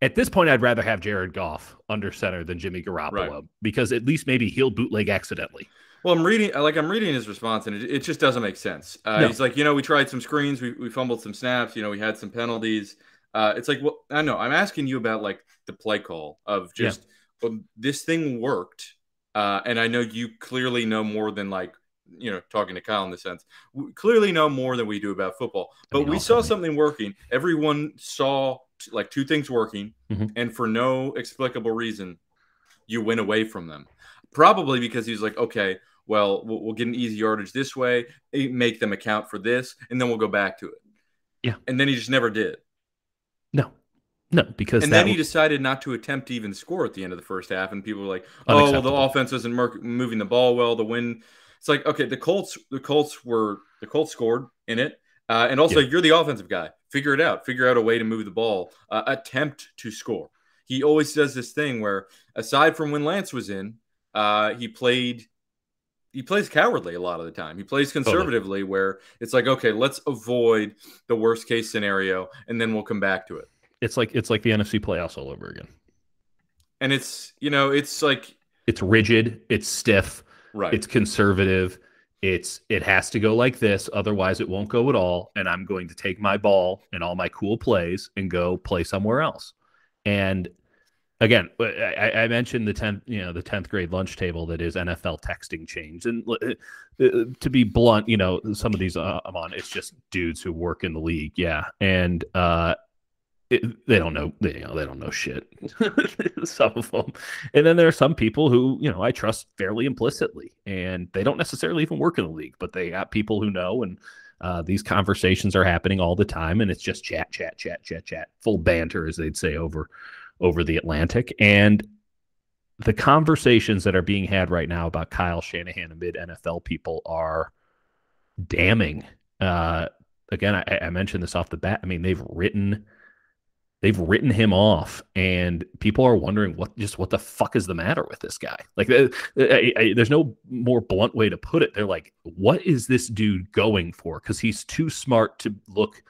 S1: at this point, I'd rather have Jared Goff under center than Jimmy Garoppolo right. because at least maybe he'll bootleg accidentally.
S2: Well, I'm reading like I'm reading his response, and it, it just doesn't make sense. Uh, no. He's like, you know, we tried some screens, we, we fumbled some snaps, you know, we had some penalties. Uh, it's like, well, I know. I'm asking you about like the play call of just yeah. um, this thing worked, uh, and I know you clearly know more than like you know talking to Kyle in the sense. We clearly know more than we do about football, but I mean, we saw something working. Everyone saw t- like two things working, mm-hmm. and for no explicable reason, you went away from them. Probably because he's like, okay, well, well, we'll get an easy yardage this way, eh, make them account for this, and then we'll go back to it.
S1: Yeah.
S2: And then he just never did.
S1: No. No, because
S2: and then he decided not to attempt to even score at the end of the first half, and people were like, "Oh, well, the offense wasn't moving the ball well. The win." It's like, okay, the Colts, the Colts were the Colts scored in it, uh, and also yeah. you're the offensive guy. Figure it out. Figure out a way to move the ball. Uh, attempt to score. He always does this thing where, aside from when Lance was in, uh, he played he plays cowardly a lot of the time. He plays conservatively totally. where it's like, okay, let's avoid the worst case scenario and then we'll come back to it.
S1: It's like it's like the NFC playoffs all over again.
S2: And it's, you know, it's like
S1: it's rigid, it's stiff,
S2: right.
S1: It's conservative. It's it has to go like this, otherwise it won't go at all. And I'm going to take my ball and all my cool plays and go play somewhere else. And again, I, I, mentioned the tenth, you know, the tenth grade lunch table that is NFL texting change, and uh, uh, to be blunt, you know, some of these uh, I'm on, it's just dudes who work in the league, yeah, and uh, it, they don't know, they, you know, they don't know shit. *laughs* some of them, and then there are some people who, you know, I trust fairly implicitly, and they don't necessarily even work in the league, but they got people who know. And. Uh, these conversations are happening all the time, and it's just chat, chat, chat, chat, chat, full banter, as they'd say over over the Atlantic. And the conversations that are being had right now about Kyle Shanahan amid NFL people are damning. Uh, again, I, I, mentioned this off the bat. I mean, they've written they've written him off, and people are wondering what just what the fuck is the matter with this guy? Like, uh, I, I, there's no more blunt way to put it. They're like, what is this dude going for? Because he's too smart to look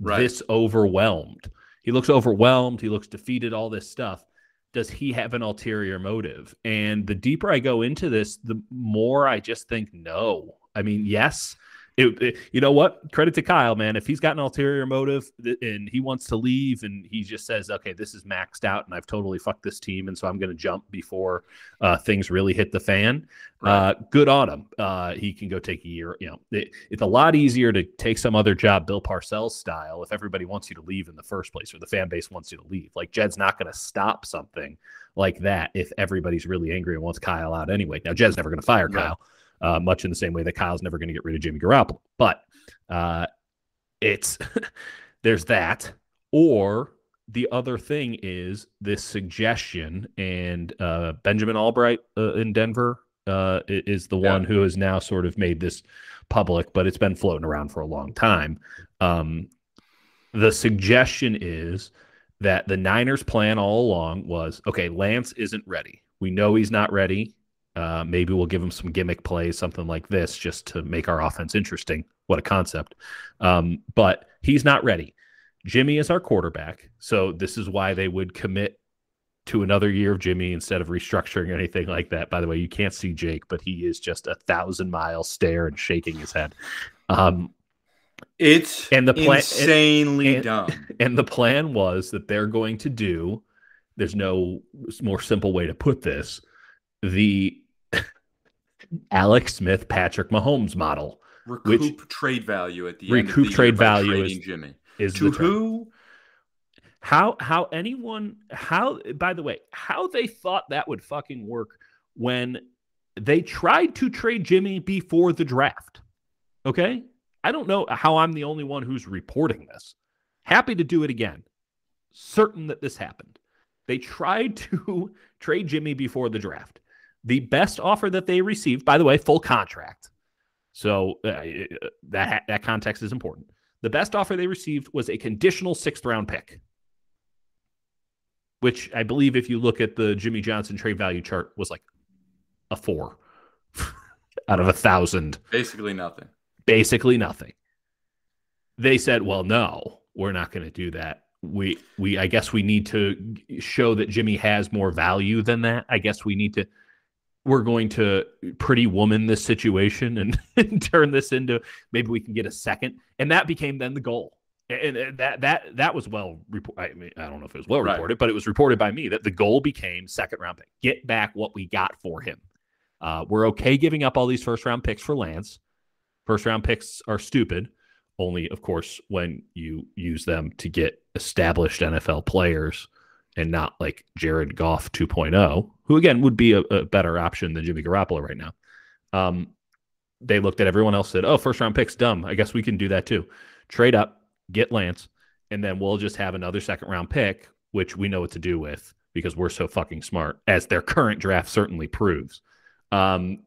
S1: right. this overwhelmed. He looks overwhelmed. He looks defeated, all this stuff. Does he have an ulterior motive? And the deeper I go into this, the more I just think no. I mean, yes, it, it, you know what? Credit to Kyle, man. If he's got an ulterior motive and he wants to leave and he just says, okay, this is maxed out and I've totally fucked this team. And so I'm going to jump before uh, things really hit the fan. Right. Uh, good on him. Uh, he can go take a year. You know, it, it's a lot easier to take some other job, Bill Parcells style, if everybody wants you to leave in the first place or the fan base wants you to leave. Like Jed's not going to stop something like that if everybody's really angry and wants Kyle out anyway. Now, Jed's never going to fire Kyle uh, much in the same way that Kyle's never going to get rid of Jimmy Garoppolo. But uh, it's *laughs* there's that. Or the other thing is this suggestion, and uh, Benjamin Allbright uh, in Denver uh, is the yeah. one who has now sort of made this public, but it's been floating around for a long time. Um, the suggestion is that the Niners' plan all along was okay, Lance isn't ready. We know he's not ready. Uh, maybe we'll give him some gimmick plays, something like this, just to make our offense interesting. What a concept. Um, but he's not ready. Jimmy is our quarterback. So this is why they would commit to another year of Jimmy instead of restructuring anything like that. By the way, you can't see Jake, but he is just a thousand mile stare and shaking his head. Um,
S2: it's and the plan insanely
S1: and,
S2: dumb. *laughs*
S1: And the plan was that they're going to do. There's no more simple way to put this. The Alex Smith, Patrick Mahomes model.
S2: Recoup which, trade value at the
S1: recoup
S2: end. Recoup
S1: trade value is
S2: Jimmy.
S1: Is
S2: to who?
S1: How how anyone how by the way how they thought that would fucking work when they tried to trade Jimmy before the draft. Okay, I don't know how I'm the only one who's reporting this. Happy to do it again. Certain that this happened. They tried to *laughs* trade Jimmy before the draft. The best offer that they received, by the way, full contract. So uh, that that context is important. The best offer they received was a conditional sixth round pick, which I believe, if you look at the Jimmy Johnson trade value chart, was like a four *laughs* out of a thousand.
S2: Basically nothing
S1: basically nothing. They said, "Well, no, we're not going to do that. We we I guess we need to show that Jimmy has more value than that. I guess we need to we're going to pretty woman this situation and, *laughs* and turn this into maybe we can get a second And that became then the goal. And that that that was well reported. I mean, I don't know if it was well reported, right. but it was reported by me that the goal became second round pick. Get back what we got for him. Uh, we're okay giving up all these first round picks for Lance. First round picks are stupid, only, of course, when you use them to get established NFL players and not like Jared Goff 2.0, who again would be a, a better option than Jimmy Garoppolo right now. Um, they looked at everyone else, said, "Oh, first round picks dumb. I guess we can do that too. Trade up, get Lance, and then we'll just have another second round pick, which we know what to do with because we're so fucking smart, as their current draft certainly proves." Um,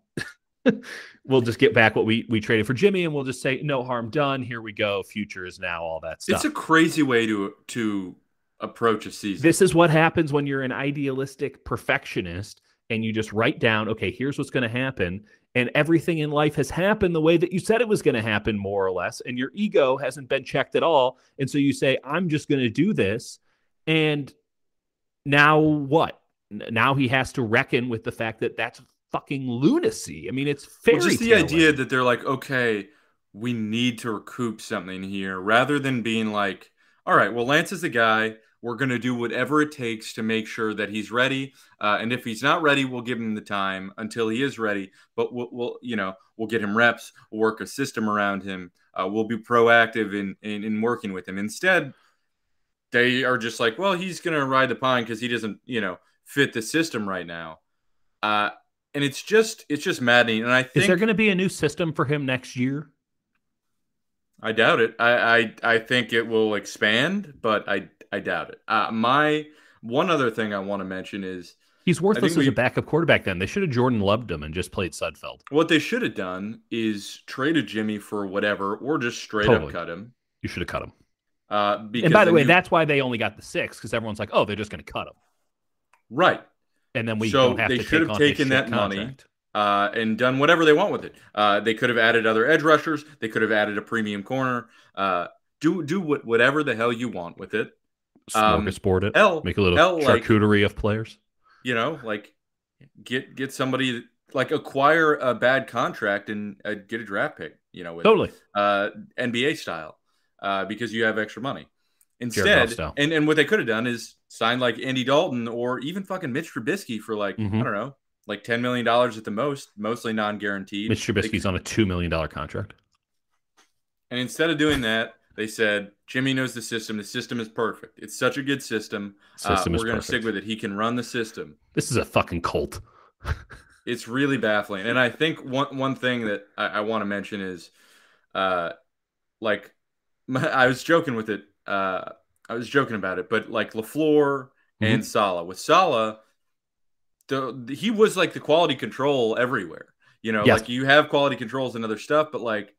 S1: *laughs* we'll just get back what we we traded for Jimmy, and we'll just say no harm done. Here we go. Future is now all that stuff.
S2: It's a crazy way to to approach a season.
S1: This is what happens when you're an idealistic perfectionist and you just write down, okay, here's what's going to happen, and everything in life has happened the way that you said it was going to happen, more or less, and your ego hasn't been checked at all, and so you say, I'm just going to do this, and now what? Now he has to reckon with the fact that that's fucking lunacy. I mean, it's fairy well,
S2: just the idea that they're like, okay, we need to recoup something here, rather than being like, all right, well, Lance is the guy. We're going to do whatever it takes to make sure that he's ready. Uh, and if he's not ready, we'll give him the time until he is ready. But we'll, we'll you know, we'll get him reps. We'll work a system around him. Uh, we'll be proactive in, in, in working with him. Instead, they are just like, well, he's going to ride the pine because he doesn't, you know, fit the system right now. Uh, and it's just it's just maddening. And I think
S1: is there going to be a new system for him next year?
S2: I doubt it. I I, I think it will expand, but I I doubt it. Uh, my one other thing I want to mention is
S1: he's worthless as we, a backup quarterback. Then they should have Jordan loved him and just played Sudfeld.
S2: What they should have done is traded Jimmy for whatever, or just straight totally. up cut him.
S1: You should have cut him.
S2: Uh,
S1: and by the way, you... that's why they only got the six because everyone's like, oh, they're just going to cut him.
S2: Right
S1: and then we
S2: so
S1: don't have
S2: they
S1: to
S2: should have taken that
S1: contract.
S2: money uh, and done whatever they want with it. Uh, they could have added other edge rushers. They could have added a premium corner. Uh, do do what, whatever the hell you want with it.
S1: Um, Smorgasbord it. L, Make a little L, charcuterie like, of players.
S2: You know, like get get somebody like acquire a bad contract and uh, get a draft pick. You know, with,
S1: totally
S2: uh, NBA style uh, because you have extra money. Instead, and, and what they could have done is sign like Andy Dalton or even fucking Mitch Trubisky for like mm-hmm. I don't know, like ten million dollars at the most, mostly non-guaranteed.
S1: Mitch Trubisky's on a two million dollar contract.
S2: And instead of doing that, they said Jimmy knows the system. The system is perfect. It's such a good system. Uh, system uh, we're going to stick with it. He can run the system.
S1: This is a fucking cult. *laughs*
S2: it's really baffling. And I think one one thing that I, I want to mention is, uh, like, my, *laughs* I was joking with it uh, I was joking about it, but like LaFleur mm-hmm. and Saleh. With Saleh, the, he was like the quality control everywhere. You know, yes. like you have quality controls and other stuff, but like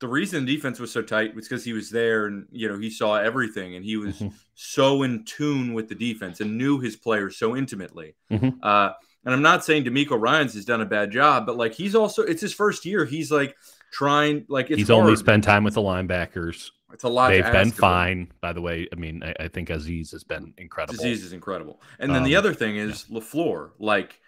S2: the reason the defense was so tight was because he was there and you know he saw everything and he was mm-hmm. so in tune with the defense and knew his players so intimately. Mm-hmm. Uh, and I'm not saying DeMeco Ryans has done a bad job, but like he's also it's his first year. He's like trying like
S1: he's hard. only spent time with the linebackers.
S2: It's a lot.
S1: They've been fine, by the way. I mean, I, I, think Azeez has been incredible.
S2: Azeez is incredible. And then um, the other thing is yeah. LaFleur. Like,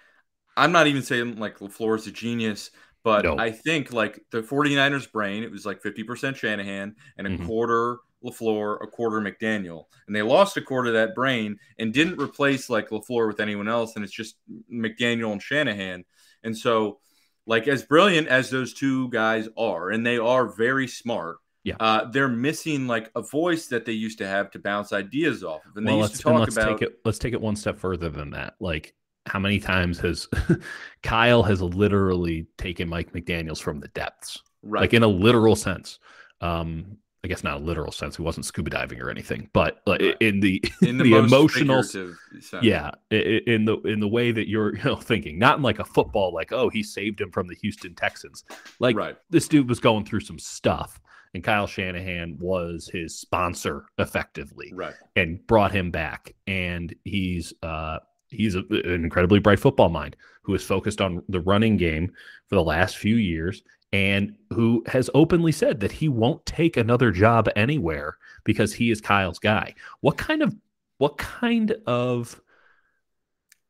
S2: I'm not even saying like LaFleur is a genius, but no. I think like the 49ers brain, it was like 50% Shanahan and a mm-hmm. quarter LaFleur, a quarter McDaniel. And they lost a quarter of that brain and didn't replace like LaFleur with anyone else. And it's just McDaniel and Shanahan. And so, like, as brilliant as those two guys are, and they are very smart,
S1: yeah.
S2: Uh, they're missing like a voice that they used to have to bounce ideas off of.
S1: And well, they used to talk let's about. Take it, let's take it one step further than that. Like, how many times has *laughs* Kyle has literally taken Mike McDaniels from the depths, right? Like in a literal sense. Um, I guess not a literal sense. He wasn't scuba diving or anything, but like right. in the *laughs* in the, *laughs* the emotional, sense. yeah, in the in the way that you're you know, thinking, not in like a football, like oh he saved him from the Houston Texans. Like right. this dude was going through some stuff, and Kyle Shanahan was his sponsor effectively,
S2: right,
S1: and brought him back, and he's uh he's a, an incredibly bright football mind who is focused on the running game for the last few years and who has openly said that he won't take another job anywhere because he is Kyle's guy. What kind of what kind of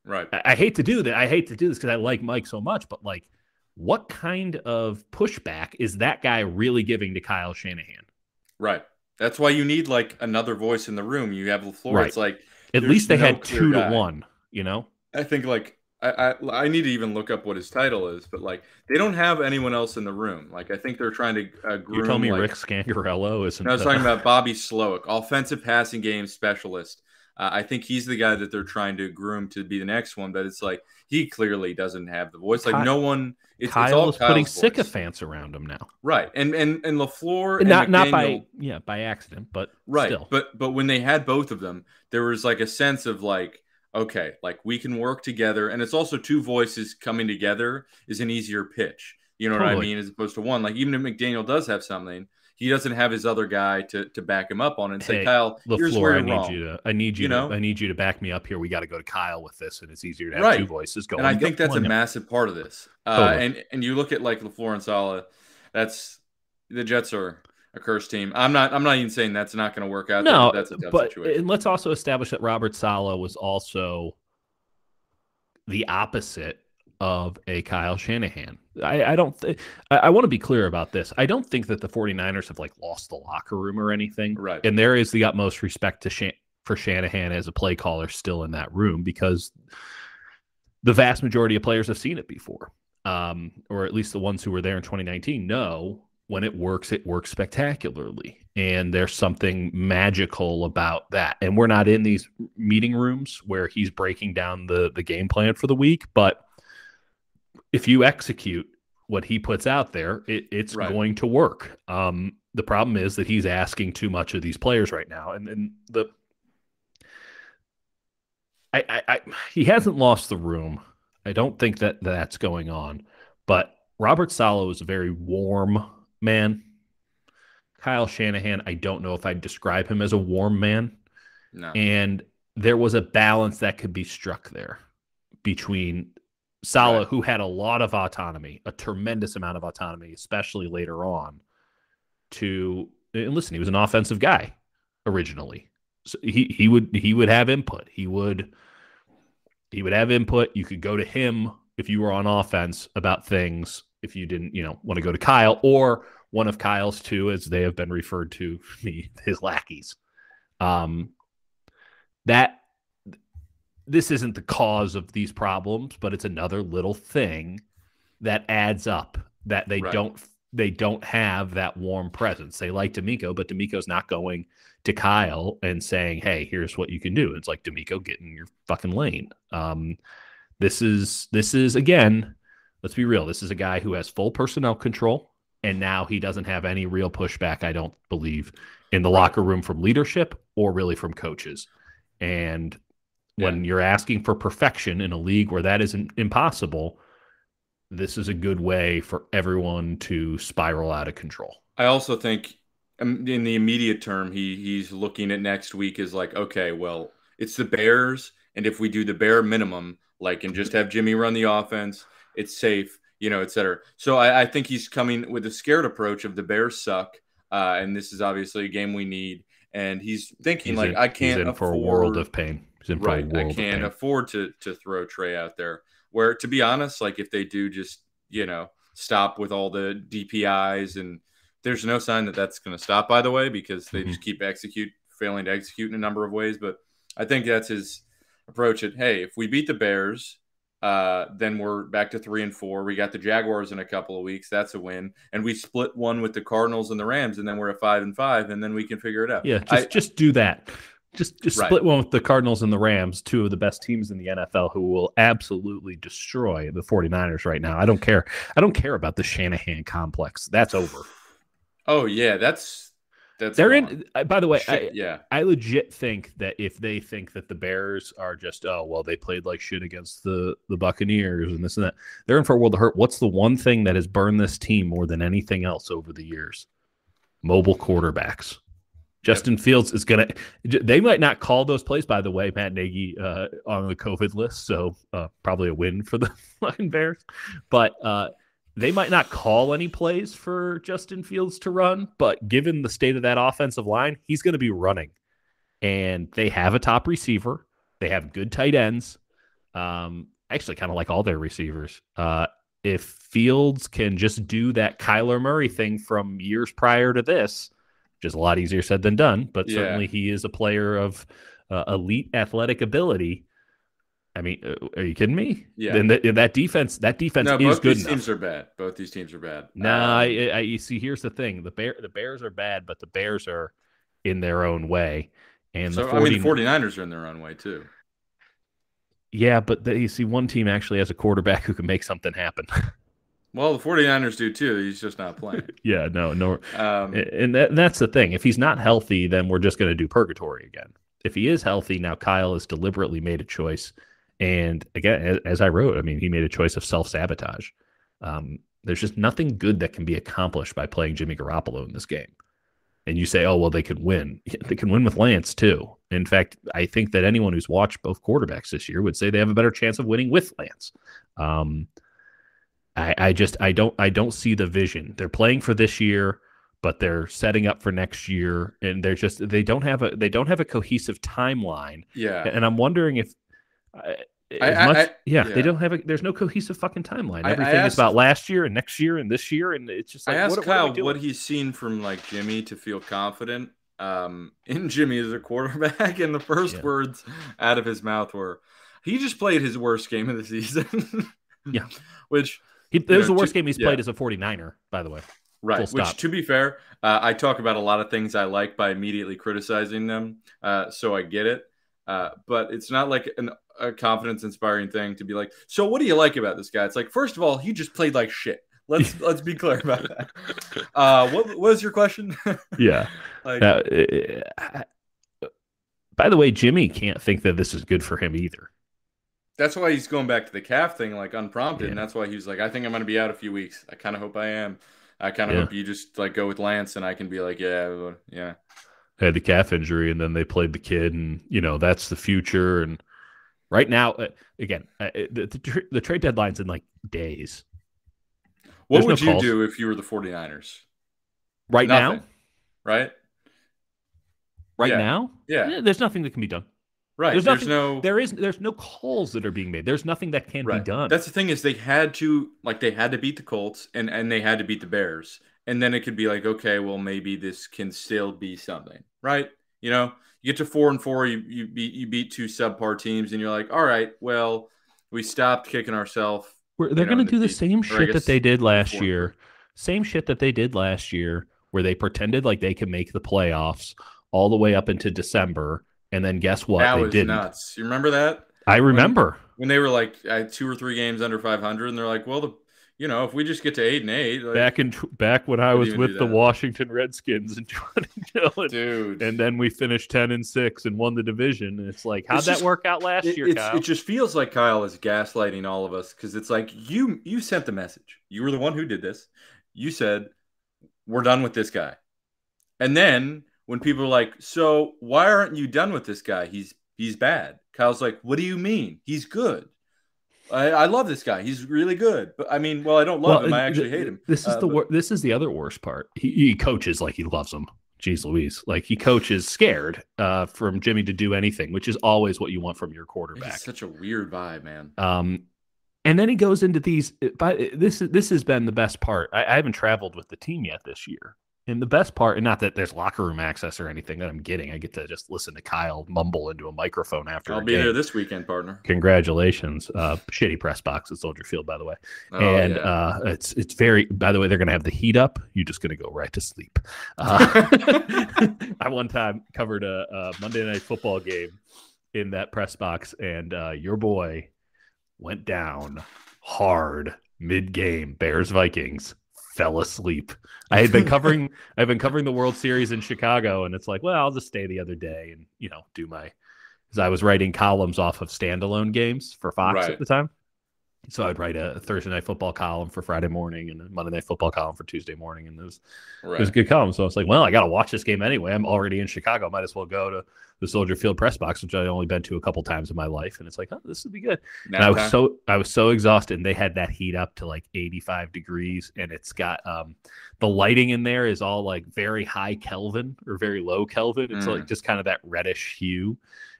S2: right
S1: I, I hate to do that. I hate to do this because I like Mike so much, but like what kind of pushback is that guy really giving to Kyle Shanahan?
S2: Right. That's why you need like another voice in the room. You have LaFleur. Right. It's like
S1: at least they no had two guy. to one, you know?
S2: I think like I, I, I need to even look up what his title is, but like they don't have anyone else in the room. Like I think they're trying to uh, groom.
S1: You tell me
S2: like,
S1: Rick Scangarello isn't.
S2: No, I was talking *laughs* about Bobby Slowik, offensive passing game specialist. Uh, I think he's the guy that they're trying to groom to be the next one. But it's like he clearly doesn't have the voice. Like Kyle, no one. It's,
S1: Kyle
S2: it's all
S1: is putting sycophants around him now.
S2: Right, and and and LaFleur, and
S1: not
S2: McDaniel,
S1: not by yeah by accident, but
S2: right.
S1: Still.
S2: But but when they had both of them, there was like a sense of like okay, like we can work together. And it's also two voices coming together is an easier pitch. You know totally. what I mean? As opposed to one. Like even if McDaniel does have something, he doesn't have his other guy to to back him up on and say, Kyle,
S1: LaFleur,
S2: here's where
S1: I need
S2: wrong.
S1: you to I need you, you to, know? I need you to back me up here. We got to go to Kyle with this, and it's easier to have right. two voices going.
S2: And I think that's a massive part of this. Uh, totally. and and you look at like LaFleur and Saleh, that's the Jets are a cursed team. I'm not. I'm not even saying that's not going to work out.
S1: No,
S2: that's a tough
S1: but
S2: situation.
S1: and let's also establish that Robert Saleh was also the opposite of a Kyle Shanahan. I, I don't th- I, I want to be clear about this. I don't think that the 49ers have like lost the locker room or anything.
S2: Right.
S1: And there is the utmost respect to Shan- for Shanahan as a play caller still in that room because the vast majority of players have seen it before. Um, or at least the ones who were there in 2019 know when it works, it works spectacularly. And there's something magical about that. And we're not in these meeting rooms where he's breaking down the, the game plan for the week. But if you execute what he puts out there, it, it's right. going to work. Um, the problem is that he's asking too much of these players right now. And, and the I, I, I he hasn't lost the room. I don't think that that's going on. But Robert Saleh is a very warm man. Kyle Shanahan, I don't know if I'd describe him as a warm man.
S2: No.
S1: And there was a balance that could be struck there between Saleh, right. who had a lot of autonomy, a tremendous amount of autonomy, especially later on, to and listen, he was an offensive guy originally. So he he would he would have input. He would he would have input. You could go to him if you were on offense about things if you didn't, you know, want to go to Kyle or one of Kyle's two, as they have been referred to *laughs* me, his lackeys. Um, that this isn't the cause of these problems, but it's another little thing that adds up that they right. don't they don't have that warm presence. They like DeMeco, but DeMeco's not going to Kyle and saying, "Hey, here's what you can do." It's like DeMeco get in your fucking lane. Um, this is this is again let's be real. This is a guy who has full personnel control, and now he doesn't have any real pushback, I don't believe, in the locker room from leadership or really from coaches. And when yeah. you're asking for perfection in a league where that isn't impossible, this is a good way for everyone to spiral out of control.
S2: I also think um, in the immediate term, he he's looking at next week as like, okay, well, it's the Bears, and if we do the bare minimum, like and just have Jimmy run the offense, it's safe, you know, et cetera. So I, I think he's coming with a scared approach of the Bears suck, uh, and this is obviously a game we need. And he's thinking he's like, in, I can't
S1: afford, for a world of pain. He's in
S2: right, I can't afford to to throw Trey out there. Where to be honest, like if they do just you know stop with all the DPIs and there's no sign that that's going to stop by the way because they mm-hmm. just keep execute failing to execute in a number of ways. But I think that's his approach. It hey, if we beat the Bears, uh, then we're back to three and four. We got the Jaguars in a couple of weeks. That's a win. And we split one with the Cardinals and the Rams, and then we're at five and five, and then we can figure it out.
S1: Yeah, just I, just do that. Just just right. split one with the Cardinals and the Rams, two of the best teams in the NFL who will absolutely destroy the 49ers right now. I don't care. I don't care about the Shanahan complex. That's over. *sighs*
S2: Oh yeah, that's that's
S1: they're in. Uh, by the way, I, yeah, I legit think that if they think that the Bears are just oh well, they played like shit against the the Buccaneers and this and that, they're in for a world of hurt. What's the one thing that has burned this team more than anything else over the years? Mobile quarterbacks. Justin yep. Fields is gonna. They might not call those plays, by the way. Matt Nagy uh, on the COVID list, so uh, probably a win for the *laughs* fucking Bears. But uh, they might not call any plays for Justin Fields to run, but given the state of that offensive line, he's going to be running. And they have a top receiver. They have good tight ends. Um, actually, kind of like all their receivers. Uh, if Fields can just do that Kyler Murray thing from years prior to this, which is a lot easier said than done, but yeah. certainly he is a player of uh, elite athletic ability. I mean, uh, are you kidding me?
S2: Yeah.
S1: Then the, that defense, that defense no, is good.
S2: Both these teams are bad. Both these teams are bad.
S1: No, nah, um, I, I, you see, here's the thing: the bear, the Bears are bad, but the Bears are in their own way. And
S2: so,
S1: the
S2: 40, I mean, the 49ers are in their own way too.
S1: Yeah, but the, you see, one team actually has a quarterback who can make something happen. *laughs*
S2: Well, the 49ers do too. He's just not playing. *laughs*
S1: yeah, no, no. Um, and, that, and that's the thing. If he's not healthy, then we're just going to do purgatory again. If he is healthy, now Kyle has deliberately made a choice and again, as, as I wrote, I mean, he made a choice of self sabotage. Um, there's just nothing good that can be accomplished by playing Jimmy Garoppolo in this game. And you say, oh, well, they could win. *laughs* They can win with Lance, too. In fact, I think that anyone who's watched both quarterbacks this year would say they have a better chance of winning with Lance. Um, I, I just I don't I don't see the vision. They're playing for this year, but they're setting up for next year, and they're just they don't have a they don't have a cohesive timeline.
S2: Yeah,
S1: and I'm wondering if I, I, much, I, yeah, yeah, they don't have a. There's no cohesive fucking timeline. Everything asked, is about last year and next year and this year, and it's just. Like,
S2: I asked
S1: what,
S2: Kyle what, what, he's seen from like Jimmy to feel confident um, *laughs* in Jimmy as a quarterback, and the first yeah. words out of his mouth were, "He just played his worst game of the season." *laughs*
S1: yeah,
S2: which
S1: he, it was the worst to, game he's played as a 49er, by the way.
S2: Right. Which, to be fair, uh, I talk about a lot of things I like by immediately criticizing them, uh, so I get it. Uh, but it's not like an a confidence inspiring thing to be like, so what do you like about this guy? It's like, first of all, he just played like shit. Let's *laughs* let's be clear about that. Uh, what, what was your question? *laughs*
S1: yeah. like, uh, by the way, Jimmy can't think that this is good for him either.
S2: That's why he's going back to the calf thing, like unprompted, yeah. and that's why he's like, I think I'm going to be out a few weeks. I kind of hope I am. I kind of yeah. hope you just like go with Lance, and I can be like, yeah, yeah.
S1: Had the calf injury, and then they played the kid, and you know that's the future, and Right now, uh, again, uh, the, the, the, trade deadline's in like days.
S2: What There's would no you do if you were the 49ers?
S1: Right nothing, now?
S2: Right?
S1: Right yeah. now?
S2: Yeah.
S1: There's nothing that can be done.
S2: Right.
S1: There's,
S2: there's
S1: nothing, no there is there's no calls that are being made. There's nothing that can right. be done.
S2: That's the thing is they had to like they had to beat the Colts and and they had to beat the Bears. And then it could be like, okay, well maybe this can still be something. Right? You know, you get to four and four, you you beat you beat two subpar teams, and you're like, all right, well, we stopped kicking ourselves.
S1: They're going to do the same shit that they did last four. year. Same shit that they did last year, where they pretended like they could make the playoffs all the way up into December, and then guess what?
S2: That
S1: they
S2: was
S1: didn't.
S2: nuts. You remember that?
S1: I remember
S2: when, when they were like two or three games under 500, and they're like, well, the you know, if we just get to eight and eight,
S1: like, back in back when I was with the Washington Redskins in *laughs* 20 dude, and then we finished ten and six and won the division. And it's like, how'd it's that just, work out last
S2: it,
S1: year?
S2: Kyle? It just feels like Kyle is gaslighting all of us because it's like you you sent the message. You were the one who did this. You said we're done with this guy, and then when people are like, so why aren't you done with this guy? He's he's bad. Kyle's like, what do you mean? He's good. I, I, love this guy. He's really good. But I mean, well, I don't love well, him. I actually hate him.
S1: This is uh, the but... this is the other worst part. He, he, coaches like he loves him. Jeez Louise. Like he coaches scared uh, from Jimmy to do anything, which is always what you want from your quarterback.
S2: such a weird vibe, man.
S1: Um, and then he goes into these. But this this has been the best part. I, I haven't traveled with the team yet this year, and the best part, and not that there's locker room access or anything that I'm getting, I get to just listen to Kyle mumble into a microphone after.
S2: I'll be
S1: game.
S2: there this weekend, partner.
S1: Congratulations, uh, shitty press box at Soldier Field, by the way. Oh, and yeah. uh, it's it's very. By the way, they're going to have the heat up. You're just going to go right to sleep. Uh, *laughs* I one time covered a, a, Monday night football game in that press box, and uh, your boy went down hard mid game. Bears Vikings fell asleep. I had been *laughs* covering I've been covering the World Series in Chicago, and it's like, well, I'll just stay the other day and you know do my. Because I was writing columns off of standalone games for Fox right. at the time, so I'd write a Thursday night football column for Friday morning and a Monday night football column for Tuesday morning, and it was right. it was a good column. So I was like, well, I got to watch this game anyway. I'm already in Chicago. Might as well go to the Soldier Field press box, which I've only been to a couple times in my life, and it's like, oh, this would be good. and I was so I was so exhausted, and they had that heat up to like 85 degrees, and it's got um the lighting in there is all like very high Kelvin or very low Kelvin. It's mm. like just kind of that reddish hue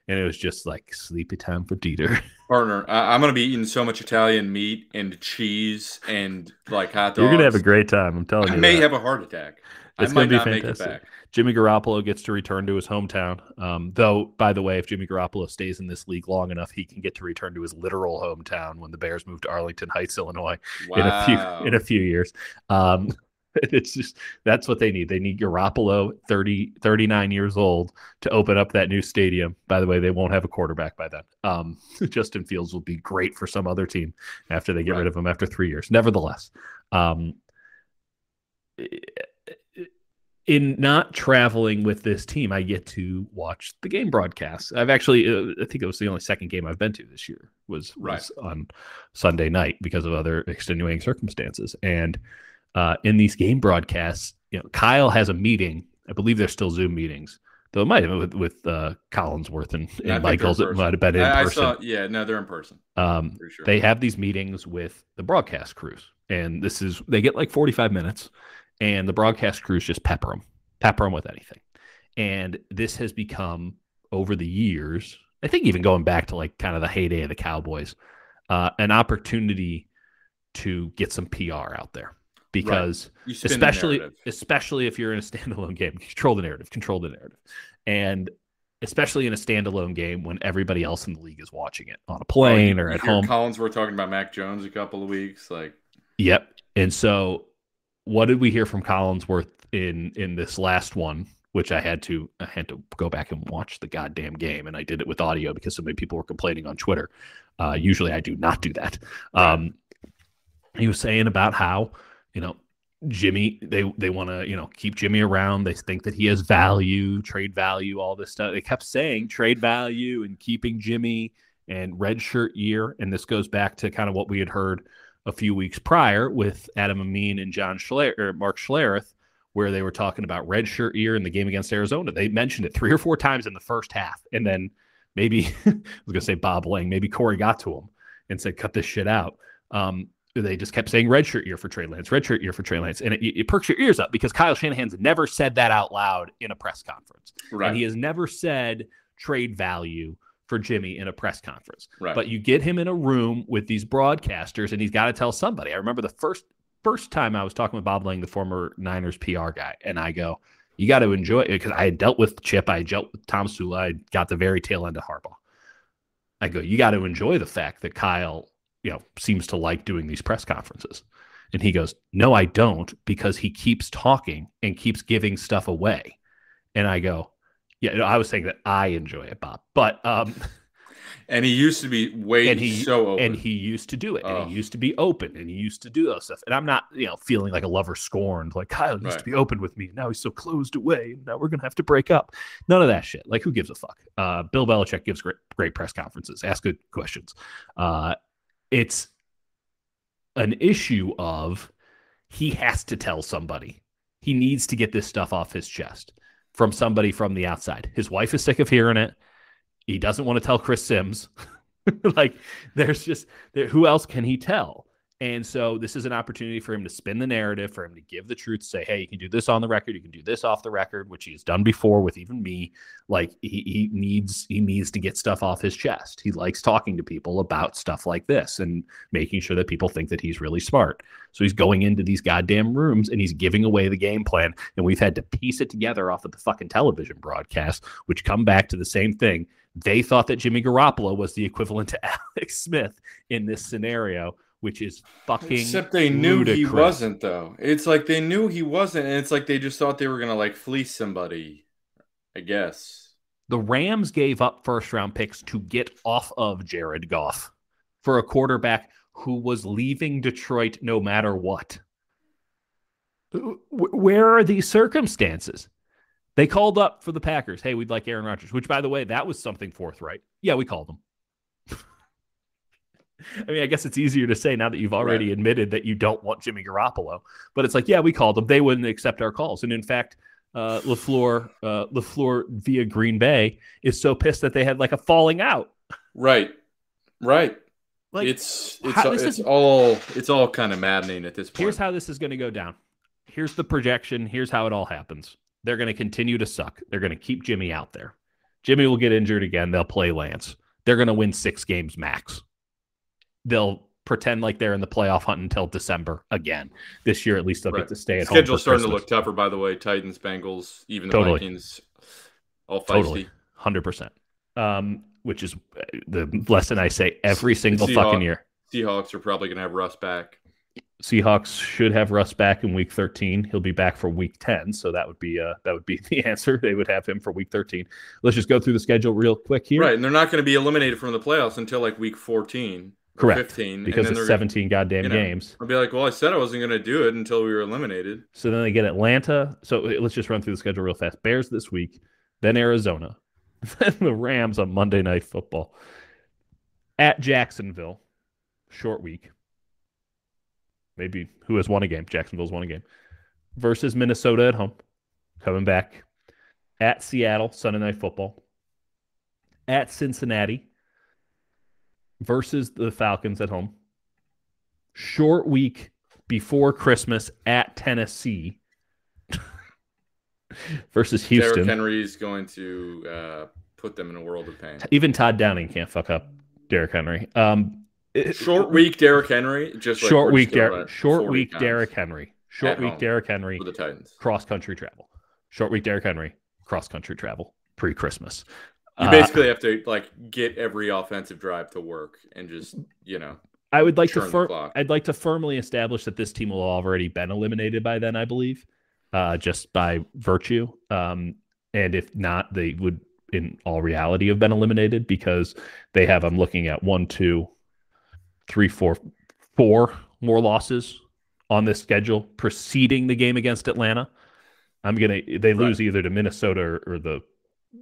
S1: and it was just like sleepy time for Dieter. *laughs*
S2: Partner, I- am gonna be eating so much Italian meat and cheese and like hot dogs.
S1: You're gonna have a great time. I'm telling
S2: I
S1: you.
S2: I may
S1: that.
S2: have a heart attack.
S1: It's
S2: I might
S1: gonna be fantastic. Jimmy Garoppolo gets to return to his hometown. Um, though, by the way, if Jimmy Garoppolo stays in this league long enough, he can get to return to his literal hometown when the Bears move to Arlington Heights, Illinois, wow. in a few in a few years. Um, *laughs* it's just that's what they need. They need Garoppolo, 30, 39 years old, to open up that new stadium. By the way, they won't have a quarterback by then. Um, *laughs* Justin Fields will be great for some other team after they get right. rid of him after three years. Nevertheless, um, in not traveling with this team, I get to watch the game broadcast. I've actually, uh, I think it was the only second game I've been to this year was, was on Sunday night because of other extenuating circumstances. And uh, in these game broadcasts, you know, Kyle has a meeting. I believe they're still Zoom meetings, though it might have with, with uh, Collinsworth and, and Michaels. It might have been in I, person. I saw,
S2: yeah, no, they're in person.
S1: Um, sure. They have these meetings with the broadcast crews, and this is they get like forty five minutes, and the broadcast crews just pepper them, pepper them with anything, and this has become over the years. I think even going back to like kind of the heyday of the Cowboys, uh, an opportunity to get some PR out there because right. especially especially if you're in a standalone game, control the narrative, control the narrative, and especially in a standalone game when everybody else in the league is watching it on a plane oh, or at home.
S2: Collins, we're talking about Mac Jones a couple of weeks, like.
S1: Yep, and so what did we hear from Collinsworth in in this last one? Which I had to I had to go back and watch the goddamn game, and I did it with audio because so many people were complaining on Twitter. Uh, usually, I do not do that. Um, he was saying about how you know, Jimmy, they they want to you know keep Jimmy around. They think that he has value, trade value, all this stuff. They kept saying trade value and keeping Jimmy and red shirt year. And this goes back to kind of what we had heard a few weeks prior with Adam Amin and John Schler or Mark Schlereth, where they were talking about red shirt year in the game against Arizona. They mentioned it three or four times in the first half, and then maybe *laughs* I was gonna say Bob Lang, maybe Corey got to him and said, "Cut this shit out." Um, they just kept saying redshirt year for Trey Lance, redshirt year for Trey Lance. And it, it, perks your ears up because Kyle Shanahan's never said that out loud in a press conference. Right. And he has never said trade value for Jimmy in a press conference. Right. But you get him in a room with these broadcasters and he's got to tell somebody. I remember the first first time I was talking with Bob Lang, the former Niners PR guy, and I go, you got to enjoy it because I had dealt with Chip, I dealt with Tomsula, I got the very tail end of Harbaugh. I go, you got to enjoy the fact that Kyle you know, seems to like doing these press conferences. And he goes, No, I don't, because he keeps talking and keeps giving stuff away. And I go, Yeah, I was saying that I enjoy it, Bob. But um *laughs*
S2: And he used to be way
S1: and he,
S2: so open.
S1: And he used to do it. Oh. And he used to be open. And he used to do those stuff. And I'm not, you know, feeling like a lover scorned. Like Kyle used right. to be open with me. Now he's so closed away. Now we're gonna have to break up. None of that shit. Like who gives a fuck? Uh, Bill Belichick gives great, great press conferences. Ask good questions. Uh, it's an issue of he has to tell somebody. He needs to get this stuff off his chest from somebody from the outside. His wife is sick of hearing it. He doesn't want to tell Chris Sims. *laughs* like there's just there, who else can he tell? And so this is an opportunity for him to spin the narrative, for him to give the truth, say, hey, you can do this on the record, you can do this off the record, which he's done before with even me. Like he, he needs he needs to get stuff off his chest. He likes talking to people about stuff like this and making sure that people think that he's really smart. So he's going into these goddamn rooms and he's giving away the game plan. And we've had to piece it together off of the fucking television broadcast, which come back to the same thing. They thought that Jimmy Garoppolo was the equivalent to *laughs* Alex Smith in this scenario which is fucking.
S2: Except they knew he wasn't, though. It's like they knew he wasn't, and it's like they just thought they were gonna like fleece somebody. I guess
S1: the Rams gave up first round picks to get off of Jared Goff for a quarterback who was leaving Detroit no matter what. Where are these circumstances? They called up for the Packers. Hey, we'd like Aaron Rodgers, which, by the way, that was something forthright. Yeah, we called them. *laughs* I mean, I guess it's easier to say now that you've already right. admitted that you don't want Jimmy Garoppolo. But it's like, yeah, we called them. They wouldn't accept our calls. And in fact, uh, LaFleur, uh, LaFleur via Green Bay is so pissed that they had like a falling out.
S2: Right. Right. Like it's it's, how, it's is, all it's all kind of maddening at this point.
S1: Here's how this is going to go down. Here's the projection. Here's how it all happens. They're going to continue to suck. They're going to keep Jimmy out there. Jimmy will get injured again. They'll play Lance. They're going to win six games max they'll pretend like they're in the playoff hunt until December again. This year, at least, they'll right. get to stay at
S2: Schedule's home. Schedule's starting Christmas. to look tougher, by the way. Titans, Bengals, even the totally. Vikings, all feisty. Totally,
S1: hundred percent. Um, which is uh, the lesson I say every single Seahawks, fucking year.
S2: Seahawks are probably going to have Russ back.
S1: Seahawks should have Russ back in week 13. He'll be back for week 10, so that would be uh that would be *laughs* the answer. They would have him for week 13. Let's just go through the schedule real quick here.
S2: Right, and they're not going to be eliminated from the playoffs until like week 14.
S1: Correct. 15 because it's 17 goddamn you know, games.
S2: I'll be like, well, I said I wasn't going to do it until we were eliminated.
S1: So then they get Atlanta. So uh, let's just run through the schedule real fast. Bears this week, then Arizona, *laughs* then the Rams on Monday Night Football. At Jacksonville, short week. Maybe who has won a game? Jacksonville's won a game. Versus Minnesota at home, coming back. At Seattle, Sunday Night Football. At Cincinnati, versus the Falcons at home. Short week before Christmas at Tennessee *laughs* versus Houston.
S2: Derrick Henry is going to uh, put them in a world of pain.
S1: Even Todd Downing can't fuck up Derrick Henry. Um,
S2: short week, Derrick Henry. Just
S1: like short week, Der- short week, Derrick Henry. Short week, Derrick Henry.
S2: For the Titans.
S1: Cross country travel. Short week, Derrick Henry. Cross country travel pre Christmas.
S2: You uh, basically uh, have to like get every offensive drive to work and just you know.
S1: I would like to. Fir- I'd like to firmly establish that this team will already been eliminated by then. I believe, uh, just by virtue. Um, and if not, they would, in all reality, have been eliminated because they have. I'm looking at one, two, three, four, four more losses on this schedule preceding the game against Atlanta. I'm gonna. They lose right. either to Minnesota or, or the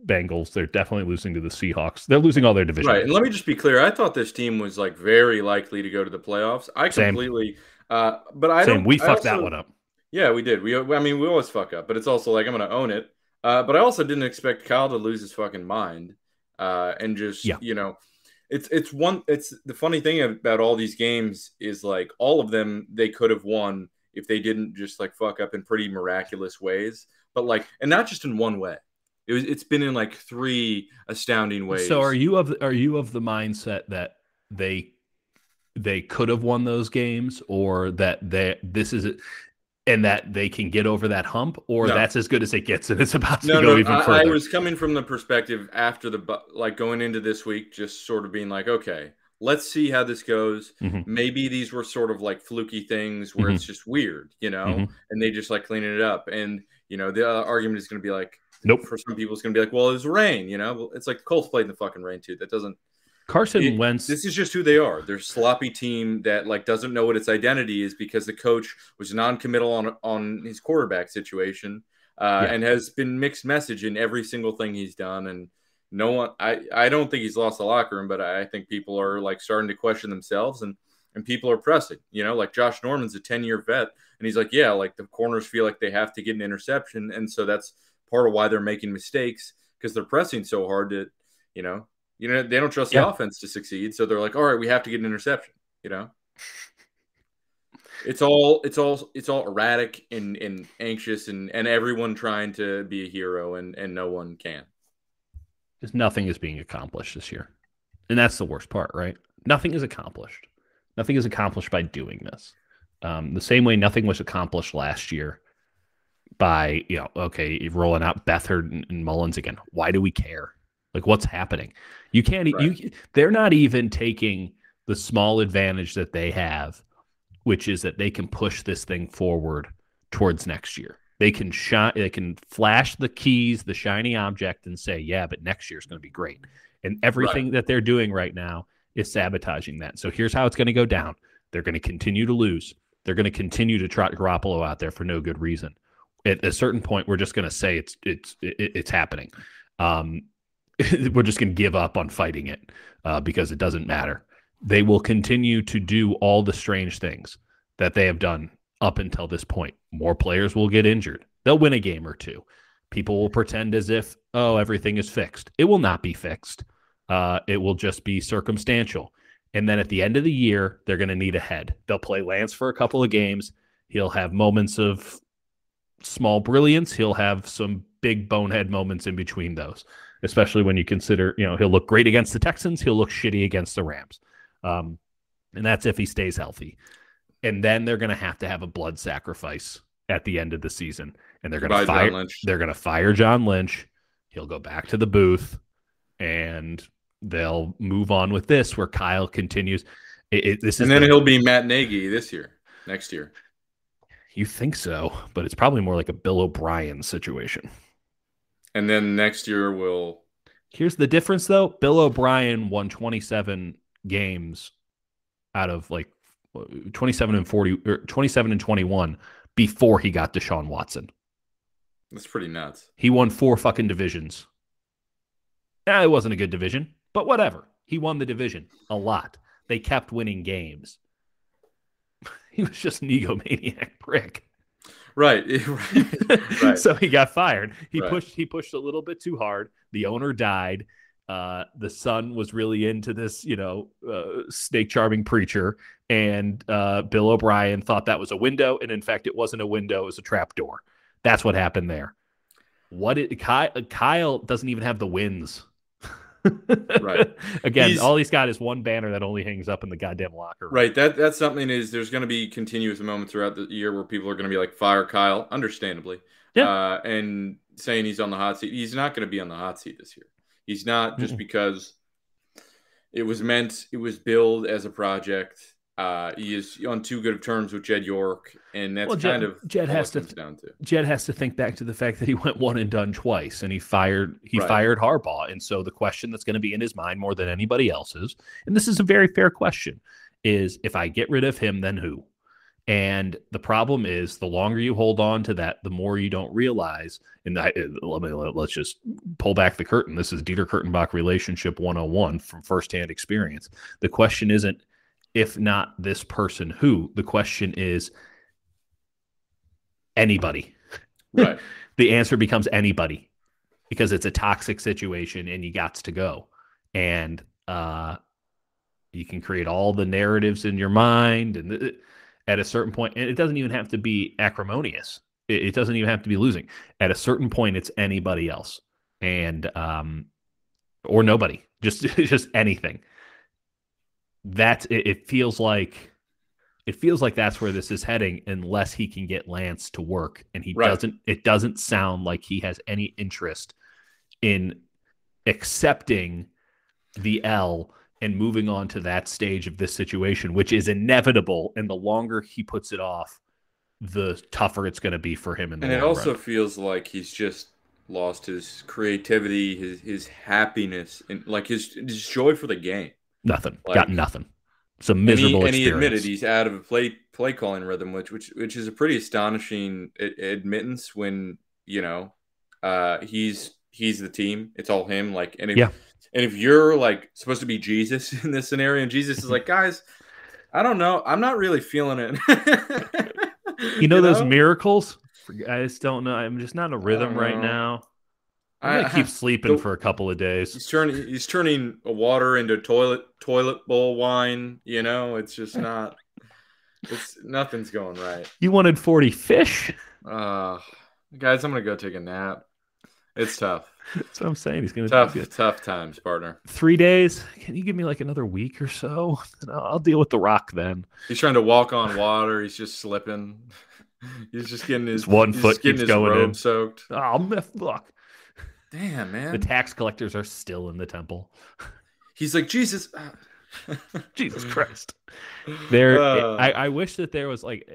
S1: Bengals. They're definitely losing to the Seahawks. They're losing all their division.
S2: Right. And let me just be clear. I thought this team was like very likely to go to the playoffs. I completely uh but I Same. don't
S1: we fucked
S2: also,
S1: that one up.
S2: Yeah, we did. We I mean we always fuck up, but it's also like I'm gonna own it. Uh but I also didn't expect Kyle to lose his fucking mind. Uh and just yeah. you know it's it's one it's the funny thing about all these games is like all of them they could have won if they didn't just like fuck up in pretty miraculous ways. But like and not just in one way it was, it's been in like three astounding ways.
S1: So are you of are you of the mindset that they they could have won those games, or that they this is it, and that they can get over that hump, or no. that's as good as it gets, and it's about to no, go no, even further. I,
S2: I was coming from the perspective after the like going into this week, just sort of being like, okay, let's see how this goes. Mm-hmm. Maybe these were sort of like fluky things where mm-hmm. it's just weird, you know, mm-hmm. and they just like cleaning it up. And you know, the argument is going to be like,
S1: Nope.
S2: For some people, it's going to be like, well, it was rain. You know, it's like the Colts played in the fucking rain too. That doesn't
S1: Carson it, Wentz.
S2: This is just who they are. They're a sloppy team that like doesn't know what its identity is because the coach was non-committal on on his quarterback situation, uh, yeah. and has been mixed message in every single thing he's done. And no one, I I don't think he's lost the locker room, but I think people are like starting to question themselves and and people are pressing. You know, like Josh Norman's a ten year vet, and he's like, yeah, like the corners feel like they have to get an interception, and so that's part of why they're making mistakes because they're pressing so hard to, you know, you know, they don't trust yeah. the offense to succeed. So they're like, all right, we have to get an interception, you know? *laughs* It's all it's all it's all erratic and, and anxious and, and everyone trying to be a hero and, and no one can.
S1: Because nothing is being accomplished this year. And that's the worst part, right? Nothing is accomplished. Nothing is accomplished by doing this. Um, the same way nothing was accomplished last year by, you know, okay, rolling out Beathard and, Mullens again. Why do we care? Like what's happening? You can't right. you they're not even taking the small advantage that they have, which is that they can push this thing forward towards next year. They can shine they can flash the keys, the shiny object and say, "Yeah, but next year's going to be great." And everything right. that they're doing right now is sabotaging that. So here's how it's going to go down. They're going to continue to lose. They're going to continue to trot Garoppolo out there for no good reason. At a certain point, we're just going to say it's it's it's happening. Um, *laughs* we're just going to give up on fighting it uh, because it doesn't matter. They will continue to do all the strange things that they have done up until this point. More players will get injured. They'll win a game or two. People will pretend as if, oh, everything is fixed. It will not be fixed. Uh, it will just be circumstantial. And then at the end of the year, they're going to need a head. They'll play Lance for a couple of games. He'll have moments of small brilliance. He'll have some big bonehead moments in between those especially when you consider, you know, he'll look great against the Texans, he'll look shitty against the Rams. Um, and that's if he stays healthy. And then they're going to have to have a blood sacrifice at the end of the season, and they're going to fire. They're going to fire John Lynch. He'll go back to the booth, and they'll move on with this. Where Kyle continues. It, it, this
S2: and then the, he'll be Matt Nagy this year, next year.
S1: You think so, but it's probably more like a Bill O'Brien situation.
S2: And then next year we'll.
S1: Here's the difference, though. Bill O'Brien won 27 games out of like 27 and 40 or 27 and 21 before he got Deshaun Watson.
S2: That's pretty nuts.
S1: He won four fucking divisions. Yeah, it wasn't a good division, but whatever. He won the division a lot. They kept winning games. He was just an egomaniac *laughs* prick.
S2: Right. *laughs* *laughs*
S1: right. so he got fired. He right. pushed he pushed a little bit too hard. The owner died. Uh, the son was really into this, you know, uh, snake charming preacher, and uh, Bill O'Brien thought that was a window, and in fact, it wasn't a window; it was a trap door. That's what happened there. What it, Kyle, Kyle doesn't even have the wins
S2: right. *laughs*
S1: Again, he's, all he's got is one banner that only hangs up in the goddamn locker.
S2: Room. Right. That that's something is there's going to be continuous moments throughout the year where people are going to be like fire Kyle, understandably. Yeah. Uh, and saying he's on the hot seat. He's not going to be on the hot seat this year. He's not just mm because it was meant. It was billed as a project uh, he is on too good of terms with Jed York, and that's well, Jed, kind of
S1: Jed has to, down to Jed has to think back to the fact that he went one and done twice, and he fired he right. fired Harbaugh, and so the question that's going to be in his mind more than anybody else's, and this is a very fair question, is if I get rid of him, then who? And the problem is, the longer you hold on to that, the more you don't realize. And I, let me let's just pull back the curtain. This is Dieter Kurtenbach relationship 101 from firsthand experience. The question isn't if not this person, who? The question is anybody. *laughs*
S2: Right.
S1: the answer becomes anybody because it's a toxic situation and you got to go. And uh, you can create all the narratives in your mind and th- at a certain point, and it doesn't even have to be acrimonious. It, it, doesn't even have to be losing. At a certain point, it's anybody else, and um, or nobody, just *laughs* just anything that it, it feels like it feels like that's where this is heading unless he can get Lance to work and he right. doesn't it doesn't sound like he has any interest in accepting the L and moving on to that stage of this situation which is inevitable and the longer he puts it off the tougher it's going to be for him
S2: and it also run. feels like he's just lost his creativity, his his happiness, and like his his joy for the game.
S1: Nothing. Like, Got nothing. It's a miserable
S2: and
S1: he,
S2: and he admitted he's out of a play play calling rhythm, which which which is a pretty astonishing admittance when you know uh, he's he's the team. It's all him. Like, and if yeah. and if you're like supposed to be Jesus *laughs* in this scenario, and Jesus is like, *laughs* guys, I don't know, I'm not really feeling it.
S1: you know, *laughs* you know those miracles? I just don't know. I'm just not in a rhythm right now. I'm gonna I, keep sleeping for a couple of days.
S2: He's turning he's turning water into toilet toilet bowl wine. You know, it's just *laughs* not. it's nothing's going right.
S1: You wanted forty fish.
S2: Uh guys, I'm gonna go take a nap. It's tough. *laughs*
S1: That's what I'm saying. He's gonna
S2: tough, tough times, partner.
S1: Three days. Can you give me like another week or so? I'll deal with the rock then.
S2: He's trying to walk on water. He's just slipping. *laughs* He's just getting his,
S1: his one foot keeps going in.
S2: soaked.
S1: Oh fuck!
S2: Damn man,
S1: the tax collectors are still in the temple.
S2: He's like Jesus. *laughs*
S1: Jesus Christ! There, uh, I, I wish that there was like,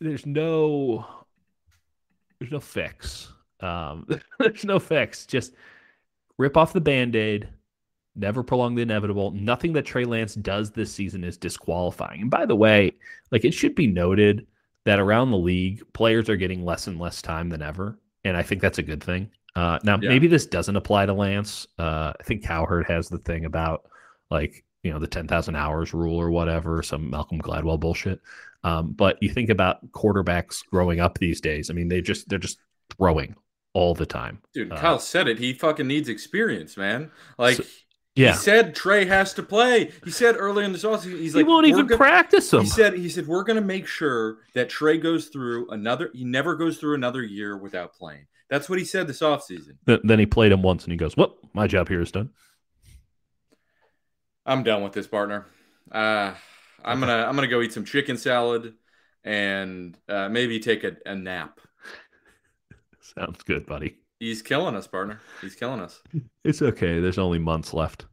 S1: there's no, there's no fix. Um, *laughs* there's no fix. Just rip off the band aid. Never prolong the inevitable. Nothing that Trey Lance does this season is disqualifying. And by the way, like it should be noted that around the league, players are getting less and less time than ever. And I think that's a good thing. Uh, now, yeah. maybe this doesn't apply to Lance. Uh, I think Cowherd has the thing about like, you know, the 10,000 hours rule or whatever, some Malcolm Gladwell bullshit. Um, but you think about quarterbacks growing up these days. I mean, they just, they're just throwing all the time.
S2: Dude, uh, Kyle said it. He fucking needs experience, man. Like, so, yeah. He said Trey has to play. He said earlier in the offseason, he's like,
S1: he won't even gonna, practice him.
S2: He said, he said, we're going to make sure that Trey goes through another, he never goes through another year without playing. That's what he said this offseason.
S1: Then he played him once and he goes, well, my job here is done.
S2: I'm done with this partner. Uh, I'm gonna I'm gonna go eat some chicken salad and uh, maybe take a, a nap. *laughs*
S1: Sounds good, buddy.
S2: He's killing us, partner. He's killing us. *laughs*
S1: It's okay. There's only months left.